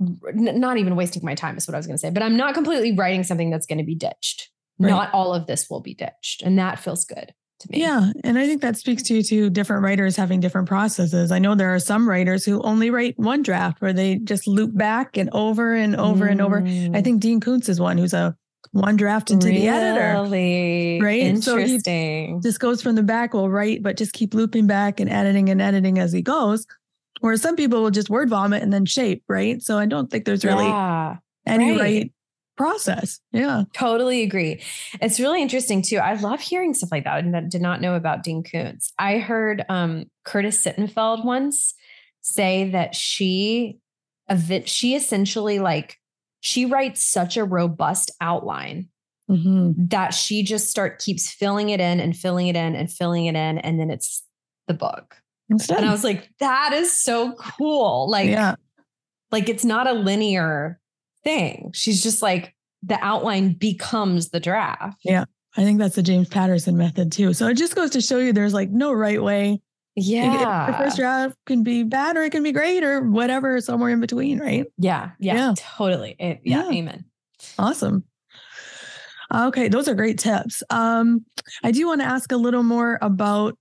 n- not even wasting my time is what I was going to say, but I'm not completely writing something that's going to be ditched. Right. Not all of this will be ditched. And that feels good. Yeah. And I think that speaks to to different writers having different processes. I know there are some writers who only write one draft where they just loop back and over and over and over. Mm. I think Dean Koontz is one who's a one draft into the editor. Really? Right? So he- Interesting. Just goes from the back, will write, but just keep looping back and editing and editing as he goes. Whereas some people will just word vomit and then shape, right? So I don't think there's really yeah. any right. right process. Yeah. Totally agree. It's really interesting too. I love hearing stuff like that. And did not know about Dean Koontz. I heard um, Curtis Sittenfeld once say that she, she essentially like she writes such a robust outline Mhm. that she just start keeps filling it in and filling it in and filling it in, and then it's the book. Instead, And I was like, that is so cool. Like, yeah. like it's not a linear thing. She's just like the outline becomes the draft. Yeah. I think that's the James Patterson method too. So it just goes to show you there's like no right way. Yeah. The first draft can be bad or it can be great or whatever, somewhere in between, right? yeah, yeah. Yeah. Totally. It- yeah, Yeah. Amen. Awesome. Okay, those are great tips. Um, I do want to ask a little more about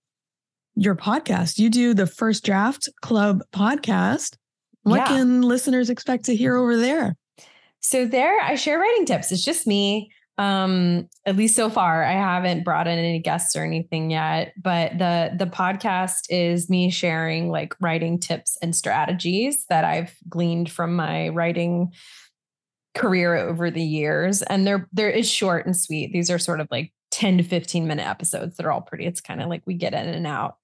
your podcast. You do the First Draft Club podcast. What Yeah. can listeners expect to hear over there? So there I share writing tips. It's just me. Um, at least so far. I haven't brought in any guests or anything yet, but the the podcast is me sharing like writing tips and strategies that I've gleaned from my writing career over the years. And they're they're short and sweet. These are sort of like 10 to 15 minute episodes that are all pretty. It's kind of like we get in and out.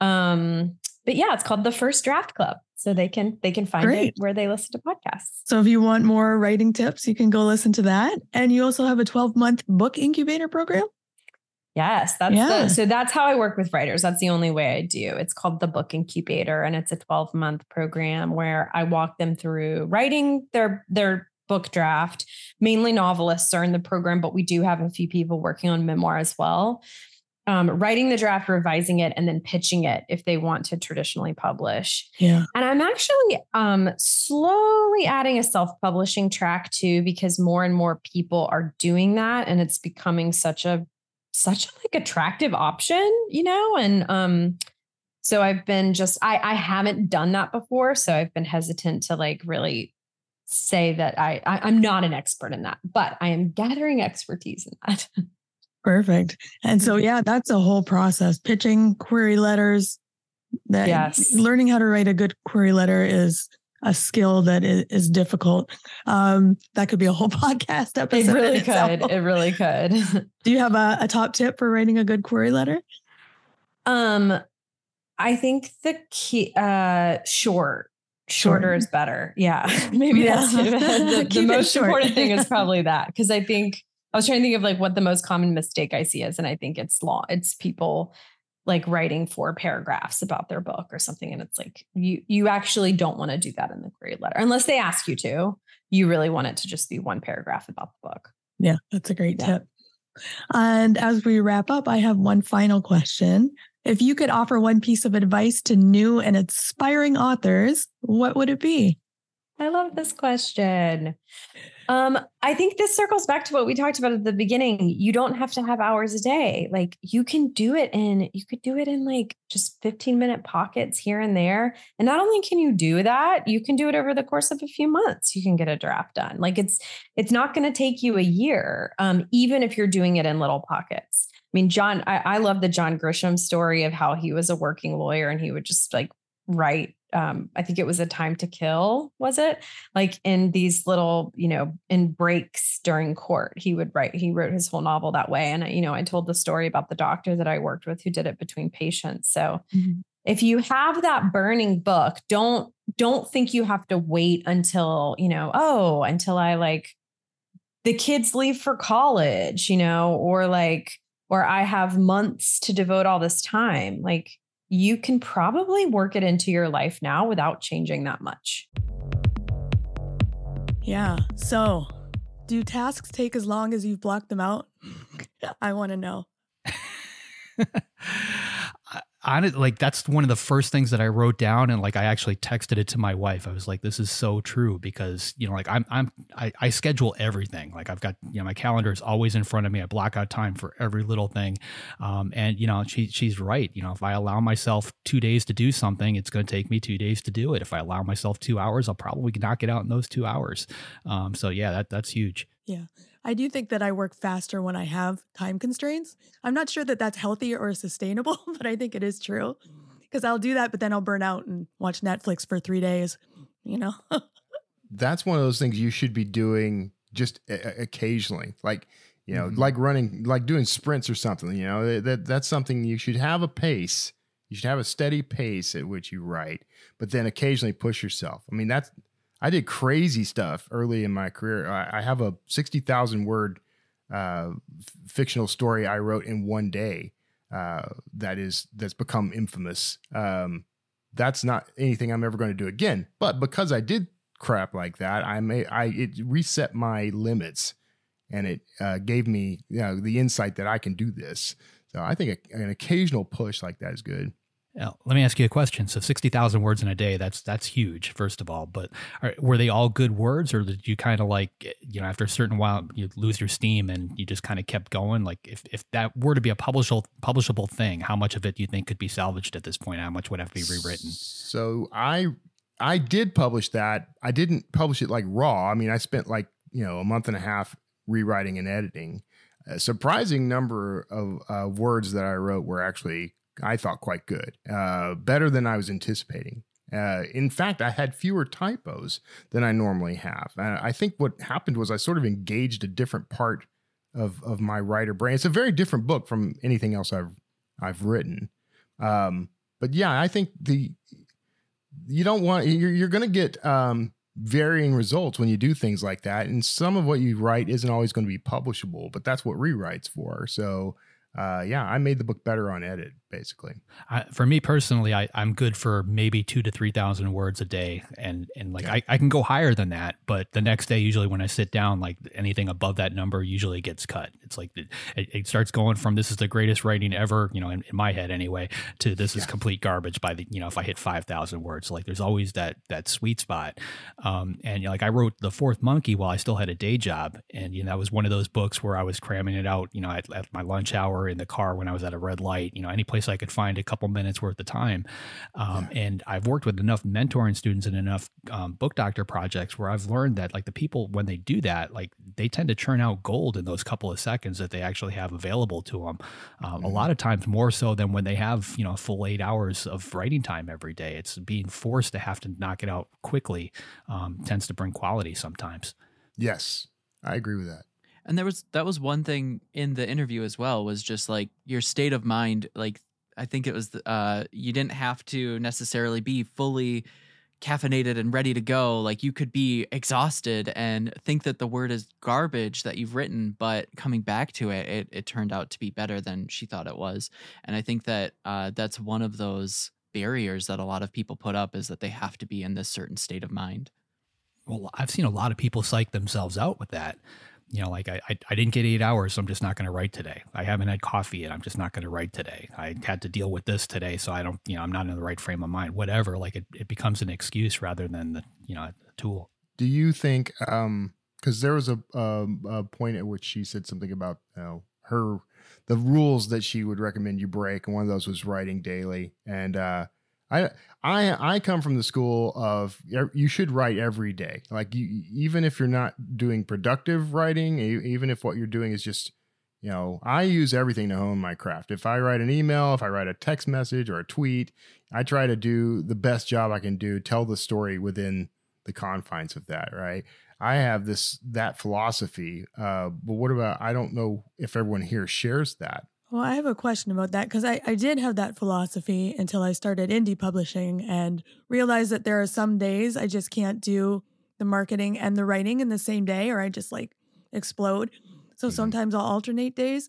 Um, but yeah, it's called the First Draft Club. So they can they can find Great. it where they listen to podcasts. So if you want more writing tips, you can go listen to that. And you also have a 12 month book incubator program. Yes, that's Yeah. the so that's how I work with writers. That's the only way I do. It's called the Book Incubator and it's a 12-month program where I walk them through writing their their book draft. Mainly novelists are in the program, but we do have a few people working on memoir as well. Um, writing the draft, revising it, and then pitching it if they want to traditionally publish. Yeah. And I'm actually um, slowly adding a self publishing track too, because more and more people are doing that. And it's becoming such a, such a like attractive option, you know? And um, so I've been just, I, I haven't done that before. So I've been hesitant to like really say that I, I I'm not an expert in that, but I am gathering expertise in that. Perfect. And so, Mm-hmm. yeah, that's a whole process. Pitching query letters. That Yes. learning how to write a good query letter is a skill that is, is difficult. Um, that could be a whole podcast episode. It really could. It really could. Do you have a, a top tip for writing a good query letter? Um, I think the key, uh, short, shorter Short. is better. Yeah, maybe that's Yeah. the, the most short. important thing is probably that because I think I was trying to think of like what the most common mistake I see is, and I think it's law. It's people like writing four paragraphs about their book or something, and it's like you you actually don't want to do that in the query letter unless they ask you to. You really want it to just be one paragraph about the book. Yeah, that's a great Yeah. tip. And as we wrap up, I have one final question. If you could offer one piece of advice to new and aspiring authors, what would it be? I love this question. Um, I think this circles back to what we talked about at the beginning. You don't have to have hours a day. Like you can do it in, you could do it in like just 15 minute pockets here and there. And not only can you do that, you can do it over the course of a few months. You can get a draft done. Like it's, it's not going to take you a year, um, even if you're doing it in little pockets. I mean, John, I, I love the John Grisham story of how he was a working lawyer and he would just like write um, I think it was a time to kill, was it? Like in these little, you know, in breaks during court, he would write, he wrote his whole novel that way. And, you know, I told the story about the doctor that I worked with who did it between patients. So if you have that burning book, don't, don't think you have to wait until, you know, oh, until I like the kids leave for college, you know, or like, or I have months to devote all this time. Like, you can probably work it into your life now without changing that much. Yeah. So, do tasks take as long as you've blocked them out? I want to know. on it like that's one of the first things that I wrote down and like I actually texted it to my wife. I was like, this is so true because you know, like I'm I'm I, I schedule everything. Like I've got you know my calendar is always in front of me. I block out time for every little thing, um, and you know she she's right. You know, if I allow myself two days to do something, it's going to take me two days to do it. If I allow myself two hours, I'll probably knock it out in those two hours. Um, so yeah, that that's huge. Yeah. I do think that I work faster when I have time constraints. I'm not sure that that's healthy or sustainable, but I think it is true because I'll do that, but then I'll burn out and watch Netflix for three days, you know? That's one of those things you should be doing just a- a- occasionally, like you know, Mhm. like running, like doing sprints or something. You know, that that's something you should have a pace. You should have a steady pace at which you write, but then occasionally push yourself. I mean, that's I did crazy stuff early in my career. I, I have a sixty thousand word uh, fictional story I wrote in one day. Uh, that is that's become infamous. Um, that's not anything I'm ever going to do again. But because I did crap like that, I may I it reset my limits, and it uh, gave me you know the insight that I can do this. So I think a, an occasional push like that is good. Now, let me ask you a question. So sixty thousand words in a day—that's that's huge. First of all, but are, were they all good words, or did you kind of like you know after a certain while you lose your steam and you just kind of kept going? Like if, if that were to be a publishable publishable thing, how much of it do you think could be salvaged at this point? How much would have to be rewritten? So I I did publish that. I didn't publish it like raw. I mean, I spent like you know a month and a half rewriting and editing. A surprising number of uh, words that I wrote were actually I thought quite good, uh, better than I was anticipating. Uh, in fact, I had fewer typos than I normally have. I think what happened was I sort of engaged a different part of of my writer brain. It's a very different book from anything else I've I've written. Um, but yeah, I think the you don't want you're you're going to get um, varying results when you do things like that, and some of what you write isn't always going to be publishable. But that's what rewrites for. So uh, yeah, I made the book better on edit, basically. I, for me personally, I, I'm good for maybe two to three thousand words a day, and and like Yeah. I, I can go higher than that, but the next day, usually when I sit down, like anything above that number usually gets cut. It's like it, it starts going from this is the greatest writing ever, you know, in, in my head anyway, to this is complete garbage by the you know if I hit five thousand words. Like there's always that that sweet spot, um, and you know, like I wrote the Fourth Monkey while I still had a day job, and you know that was one of those books where I was cramming it out, you know, at, at my lunch hour in the car when I was at a red light, you know, any place I could find a couple minutes worth of time. Um, And I've worked with enough mentoring students and enough um, book doctor projects where I've learned that like the people when they do that, like they tend to churn out gold in those couple of seconds that they actually have available to them. Um, A Mhm. lot of times more so than when they have you know full eight hours of writing time every day. It's being forced to have to knock it out quickly um, tends to bring quality sometimes. Yes, I agree with that. And there was that was one thing in the interview as well was just like your state of mind. Like I think it was uh, you didn't have to necessarily be fully caffeinated and ready to go. Like you could be exhausted and think that the word is garbage that you've written, but coming back to it, it, it turned out to be better than she thought it was. And I think that uh, that's one of those barriers that a lot of people put up is that they have to be in this certain state of mind. Well, I've seen a lot of people psych themselves out with that. You know, like I, I, I didn't get eight hours, so I'm just not going to write today. I haven't had coffee and I'm just not going to write today. I had to deal with this today, so I don't, you know, I'm not in the right frame of mind. Whatever, like it, it becomes an excuse rather than the, you know, a tool. Do you think? Um, because there was a, um a point at which she said something about you know her the rules that she would recommend you break, and one of those was writing daily. And uh, I I I come from the school of you should write every day. Like you, even if you're not doing productive writing, even if what you're doing is just you know, I use everything to hone my craft. If I write an email, if I write a text message or a tweet, I try to do the best job I can do, tell the story within the confines of that, right? I have this that philosophy. Uh, but what about I don't know if everyone here shares that. Well, I have a question about that because I, I did have that philosophy until I started indie publishing and realized that there are some days I just can't do the marketing and the writing in the same day or I just like explode. So Mhm. sometimes I'll alternate days.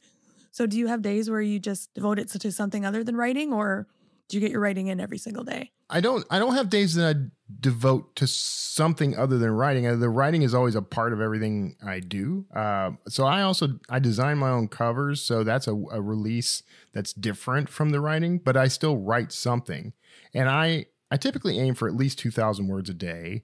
So do you have days where you just devote it to something other than writing or do you get your writing in every single day? I don't I don't have days that I devote to something other than writing. The writing is always a part of everything I do. Uh, so I also I design my own covers, so that's a, a release that's different from the writing, but I still write something. And I I typically aim for at least two thousand words a day.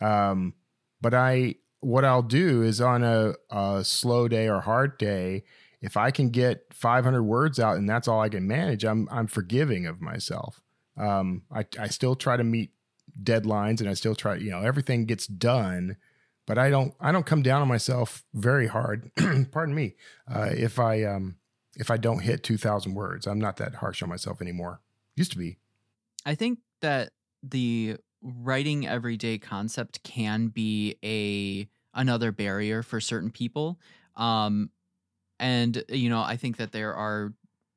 Um, but I what I'll do is on a, a slow day or hard day, if I can get 500 words out and that's all I can manage, I'm I'm forgiving of myself. Um, I I still try to meet deadlines and I still try, you know, everything gets done, but I don't I don't come down on myself very hard. pardon me. Uh, if I um if I don't hit 2,000 words, I'm not that harsh on myself anymore. Used to be. I think that the writing everyday concept can be a another barrier for certain people. Um and you know, I think that there are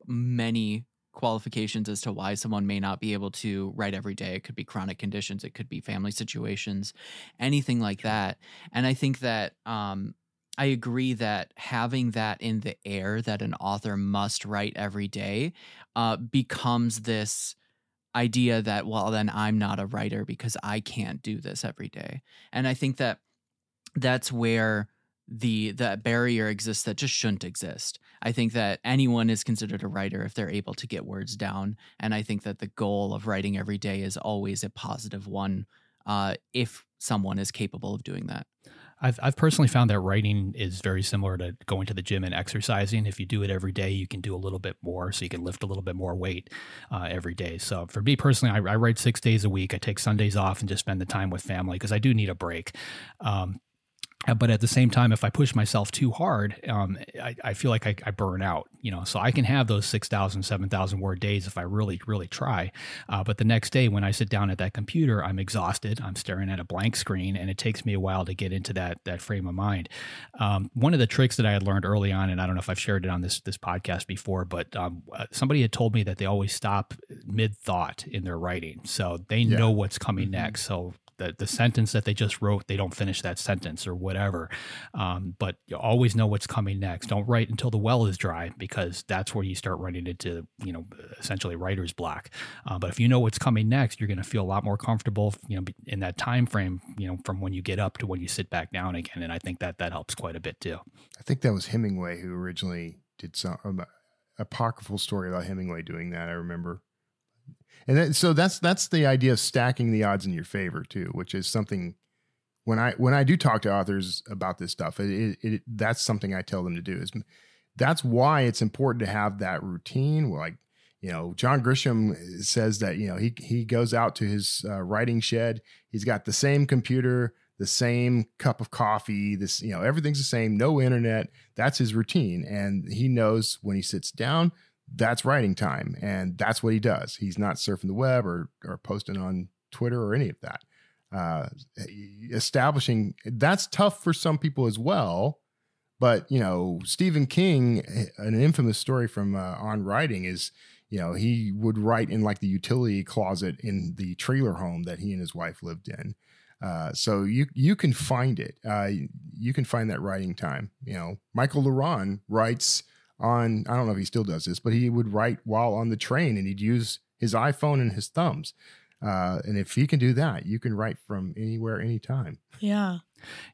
many qualifications as to why someone may not be able to write every day. It could be chronic conditions, it could be family situations, anything like that. And I think that um I agree that having that in the air that an author must write every day uh, becomes this idea that well then i'm not a writer because i can't do this every day and i think that that's where the the barrier exists that just shouldn't exist i think that anyone is considered a writer if they're able to get words down and i think that the goal of writing every day is always a positive one uh, if someone is capable of doing that I've, I've personally found that writing is very similar to going to the gym and exercising. If you do it every day, you can do a little bit more, so you can lift a little bit more weight uh, every day. So for me personally, I, I write six days a week. I take Sundays off and just spend the time with family because I do need a break. Um, but at the same time, if I push myself too hard, um, I, I feel like I, I burn out, you know, so I can have those 6,000, 7,000 word days if I really, really try. Uh, but the next day when I sit down at that computer, I'm exhausted. I'm staring at a blank screen and it takes me a while to get into that, that frame of mind. Um, one of the tricks that I had learned early on, and I don't know if I've shared it on this, this podcast before, but um, uh, somebody had told me that they always stop mid thought in their writing. So they Yeah. know what's coming Mhm. next. So the, the sentence that they just wrote, they don't finish that sentence or whatever. Um, but you always know what's coming next. Don't write until the well is dry because that's where you start running into, you know, essentially writer's block. Uh, but if you know what's coming next, you're going to feel a lot more comfortable, you know, in that time frame, you know, from when you get up to when you sit back down again. And I think that that helps quite a bit too. I think that was Hemingway who originally did some um, apocryphal story about Hemingway doing that. I remember. And then, so that's that's the idea of stacking the odds in your favor too, which is something when I when I do talk to authors about this stuff, it, it, it that's something I tell them to do. Is that's why it's important to have that routine. Like you know, John Grisham says that you know he he goes out to his uh, writing shed. He's got the same computer, the same cup of coffee. This you know everything's the same. No internet. That's his routine, and he knows when he sits down that's writing time and that's what he does. He's not surfing the web or or posting on twitter or any of that. Uh, establishing that's tough for some people as well but you know stephen king an infamous story from uh, on writing is you know he would write in like the utility closet in the trailer home that he and his wife lived in. Uh, so you you can find it. Uh, you can find that writing time you know. Michael La Ronn writes on I don't know if he still does this, but he would write while on the train and he'd use his iPhone and his thumbs. Uh, and if he can do that, you can write from anywhere, anytime. Yeah.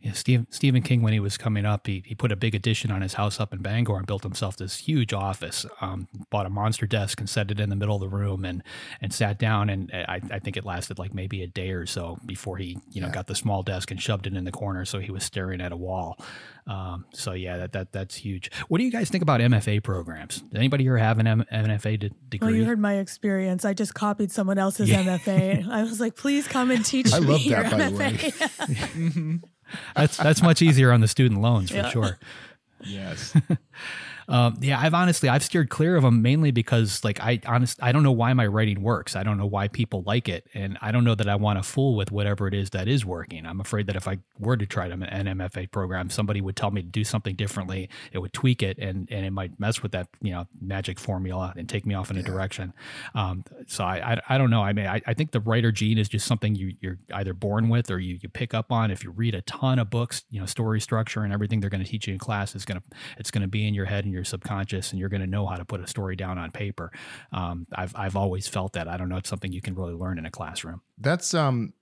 Yeah, Steve, Stephen King, when he was coming up, he, he put a big addition on his house up in Bangor and built himself this huge office. Um, bought a monster desk and set it in the middle of the room and and sat down. And I, I think it lasted like maybe a day or so before he you know yeah. got the small desk and shoved it in the corner so he was staring at a wall. Um, so yeah, that that that's huge. What do you guys think about MFA programs? Does anybody here have an M- MFA de- degree? Well, you heard my experience. I just copied someone else's yeah. MFA. I was like, please come and teach I me love that, your by MFA. The way. that's that's much easier on the student loans for yeah. sure. Yes. Um, yeah, I've honestly I've steered clear of them mainly because like I honest I don't know why my writing works. I don't know why people like it, and I don't know that I want to fool with whatever it is that is working. I'm afraid that if I were to try an MFA program, somebody would tell me to do something differently. It would tweak it, and and it might mess with that you know magic formula and take me off in a direction. Um, so I, I, I don't know. I mean I, I think the writer gene is just something you you're either born with or you you pick up on. If you read a ton of books, you know story structure and everything they're going to teach you in class is going to it's going to be in your head and your subconscious, and you're going to know how to put a story down on paper. Um, I've I've always felt that. I don't know. It's something you can really learn in a classroom. That's um.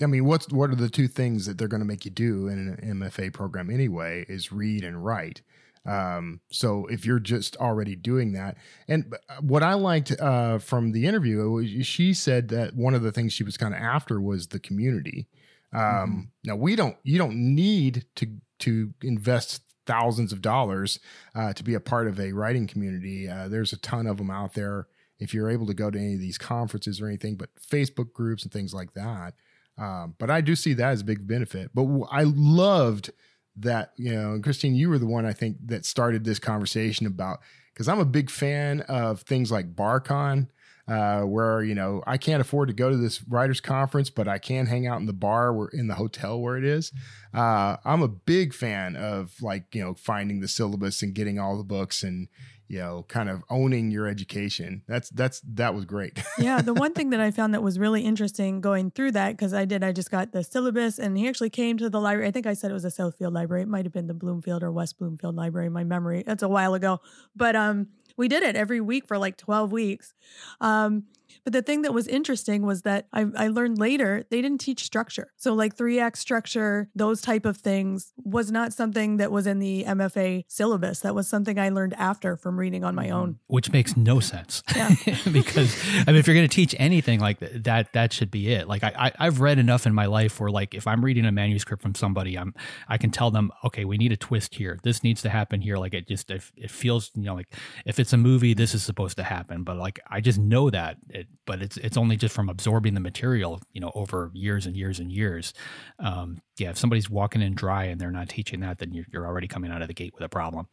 I mean, what's what are the two things that they're going to make you do in an MFA program anyway? Is read and write. Um, so if you're just already doing that, and what I liked uh, from the interview, was she said that one of the things she was kind of after was the community. Um, mm-hmm. Now we don't, you don't need to to invest thousands of dollars uh, to be a part of a writing community. Uh, there's a ton of them out there. If you're able to go to any of these conferences or anything, but Facebook groups and things like that. Um, but I do see that as a big benefit. But I loved that, you know, Christine, you were the one I think that started this conversation about because I'm a big fan of things like BarCon uh, where you know I can't afford to go to this writers conference, but I can hang out in the bar where in the hotel where it is. Uh, I'm a big fan of like you know finding the syllabus and getting all the books and you know kind of owning your education. That's that's that was great. yeah, the one thing that I found that was really interesting going through that because I did I just got the syllabus and he actually came to the library. I think I said it was a Southfield library. It might have been the Bloomfield or West Bloomfield library. My memory. That's a while ago, but um we did it every week for like 12 weeks. Um, but the thing that was interesting was that I, I learned later they didn't teach structure. So like three act structure, those type of things was not something that was in the MFA syllabus. That was something I learned after from reading on my mm-hmm. own. Which makes no sense. Yeah. because I mean, if you're going to teach anything like that, that, that should be it. Like I, I, have read enough in my life where like if I'm reading a manuscript from somebody, I'm I can tell them, okay, we need a twist here. This needs to happen here. Like it just it, it feels you know like if it's a movie, this is supposed to happen. But like I just know that it but it's it's only just from absorbing the material, you know, over years and years and years. Um, yeah, if somebody's walking in dry and they're not teaching that, then you're, you're already coming out of the gate with a problem.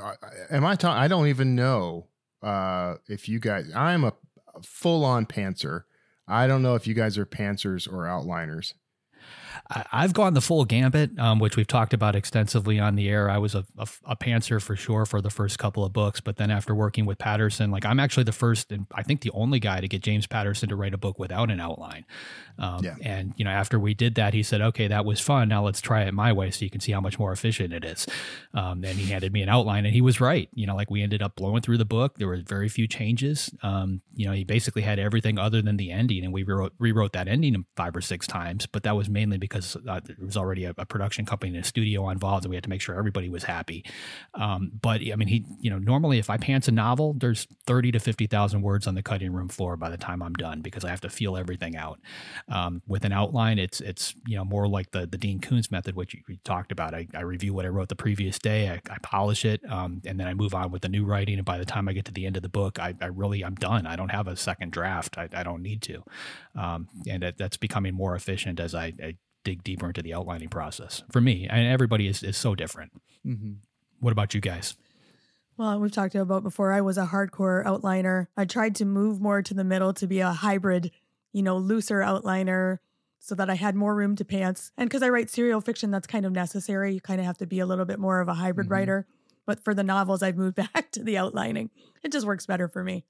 Uh, am I talking? I don't even know uh, if you guys. I'm a full on pantser. I don't know if you guys are pantsers or outliners. I, have gone the full gambit, um, which we've talked about extensively on the air. I was a, a, a, pantser for sure for the first couple of books, but then after working with Patterson, like I'm actually the first and I think the only guy to get James Patterson to write a book without an outline. Um, yeah. And you know, after we did that, he said, "Okay, that was fun. Now let's try it my way, so you can see how much more efficient it is." Um, and he handed me an outline, and he was right. You know, like we ended up blowing through the book. There were very few changes. Um, you know, he basically had everything other than the ending, and we rewrote, rewrote that ending five or six times. But that was mainly because uh, there was already a, a, production company and a studio involved, and we had to make sure everybody was happy. Um, but I mean, he, you know, normally if I pants a novel, there's thirty to fifty thousand words on the cutting room floor by the time I'm done because I have to feel everything out. Um, with an outline, it's it's you know more like the the Dean Koontz method, which you, you talked about. I, I, review what I wrote the previous day, I, I polish it, um, and then I move on with the new writing. And by the time I get to the end of the book, I, I really I'm done. I don't have a second draft. I, I don't need to, um, and that, that's becoming more efficient as I, I, dig deeper into the outlining process. For me, and everybody is is so different. Mm-hmm. What about you guys? Well, we've talked about before. I was a hardcore outliner. I tried to move more to the middle to be a hybrid you know, looser outliner so that I had more room to pants. And because I write serial fiction, that's kind of necessary. You kind of have to be a little bit more of a hybrid mm-hmm. writer. But for the novels, I've moved back to the outlining. It just works better for me.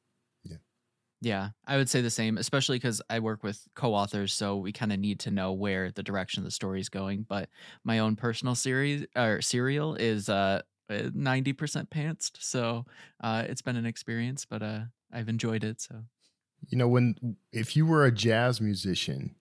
Yeah. I would say the same, especially because I work with co authors. So we kind of need to know where the direction of the story is going. But my own personal series or serial is uh, 90% uh, pantsed. So uh, it's been an experience, but uh, I've enjoyed it. So you know when if you were a jazz musician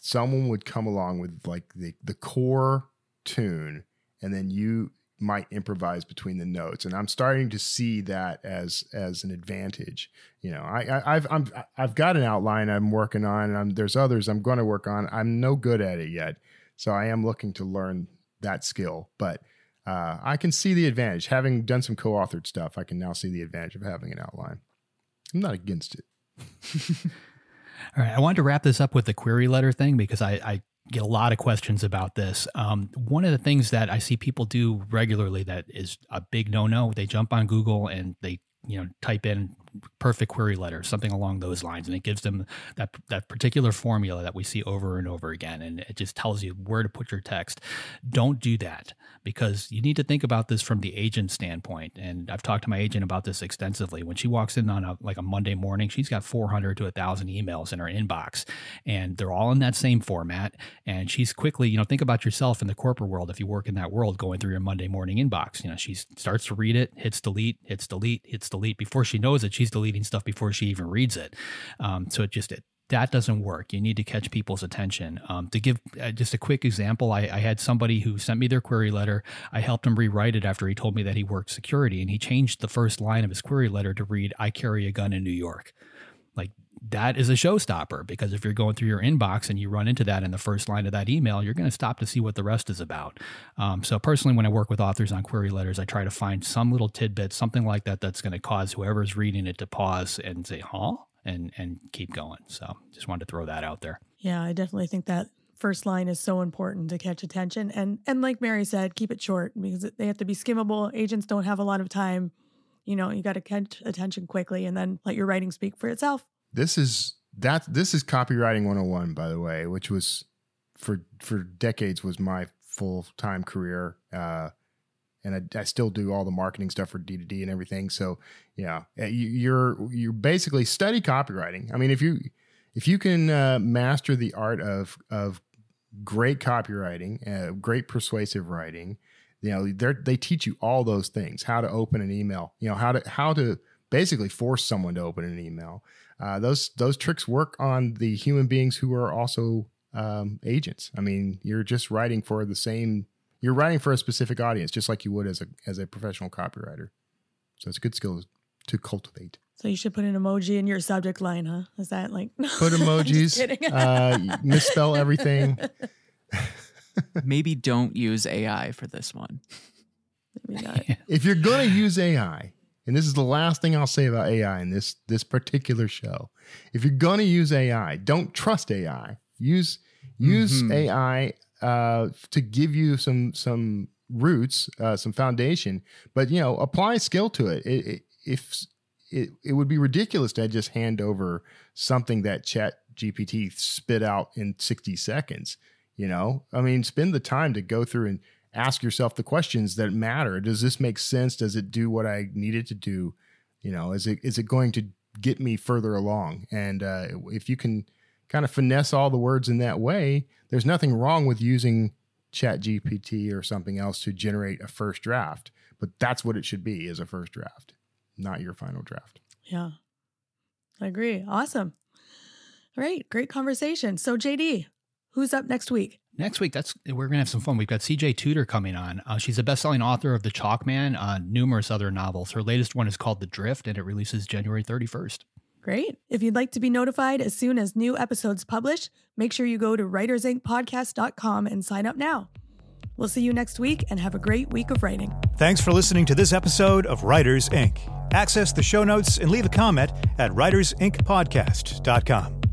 someone would come along with like the the core tune and then you might improvise between the notes. And i'm starting to see that as as an advantage you know. I, I have i'm i've got an outline i'm working on and I'm, there's others i'm going to work on. I'm no good at it yet. So i am looking to learn that skill. But uh, i can see the advantage. Having done some co-authored stuff i can now see the advantage of having an outline. I'm not against it. All right. I wanted to wrap this up with the query letter thing because I, I get a lot of questions about this. Um, one of the things that I see people do regularly that is a big no no, they jump on Google and they you know type in perfect query letter, something along those lines, and it gives them that that particular formula that we see over and over again, and it just tells you where to put your text. Don't do that because you need to think about this from the agent standpoint. And I've talked to my agent about this extensively. When she walks in on a like a Monday morning, she's got 400 to 1,000 emails in her inbox, and they're all in that same format. And she's quickly, you know, think about yourself in the corporate world. If you work in that world, going through your Monday morning inbox, you know, she starts to read it, hits delete, hits delete, hits delete. Before she knows it, she's deleting stuff before she even reads it. Um, so it just it, that doesn't work. You need to catch people's attention. Um, to give uh, just a quick example, I, I, had somebody who sent me their query letter. I helped him rewrite it after he told me that he worked security, and he changed the first line of his query letter to read, "I carry a gun in New York." Like that is a showstopper because if you're going through your inbox and you run into that in the first line of that email, you're going to stop to see what the rest is about. Um, so personally, when I work with authors on query letters, I try to find some little tidbit, something like that, that's going to cause whoever's reading it to pause and say, "Huh." and and keep going. So just wanted to throw that out there. Yeah, I definitely think that first line is so important to catch attention and and like Mary said, keep it short because they have to be skimmable. Agents don't have a lot of time. You know, you got to catch attention quickly and then let your writing speak for itself. This is that this is copywriting 101 by the way, which was for for decades was my full-time career. Uh and I, I, still do all the marketing stuff for D2D and everything. So yeah, uh, you're you're basically study copywriting. I mean, if you if you can uh, master the art of of great copywriting, uh, great persuasive writing, you know, they teach you all those things: how to open an email, you know, how to how to basically force someone to open an email. Uh, those those tricks work on the human beings who are also um, agents. I mean, you're just writing for the same you're writing for a specific audience, just like you would as a as a professional copywriter. So it's a good skill to cultivate. So you should put an emoji in your subject line, huh? Is that like put emojis? uh, misspell everything. Maybe don't use AI for this one. Maybe not. If you're gonna use AI, and this is the last thing I'll say about AI in this this particular show. If you're gonna use AI, don't trust AI. Use use mm-hmm. AI uh, to give you some some roots, uh, some foundation, but you know, apply skill to it. it, it if it, it would be ridiculous to just hand over something that Chat GPT spit out in 60 seconds. You know, I mean, spend the time to go through and ask yourself the questions that matter. Does this make sense? Does it do what I need it to do? You know, is it is it going to get me further along? And uh, if you can kind of finesse all the words in that way, there's nothing wrong with using Chat GPT or something else to generate a first draft. But that's what it should be is a first draft, not your final draft. Yeah. I agree. Awesome. All right. Great conversation. So, JD, who's up next week? Next week, that's we're gonna have some fun. We've got CJ Tudor coming on. Uh, she's a best-selling author of The Chalk Man, uh, numerous other novels. Her latest one is called The Drift, and it releases January 31st. Great. If you'd like to be notified as soon as new episodes publish, make sure you go to writersinkpodcast.com and sign up now. We'll see you next week and have a great week of writing. Thanks for listening to this episode of Writers Ink. Access the show notes and leave a comment at writersinkpodcast.com.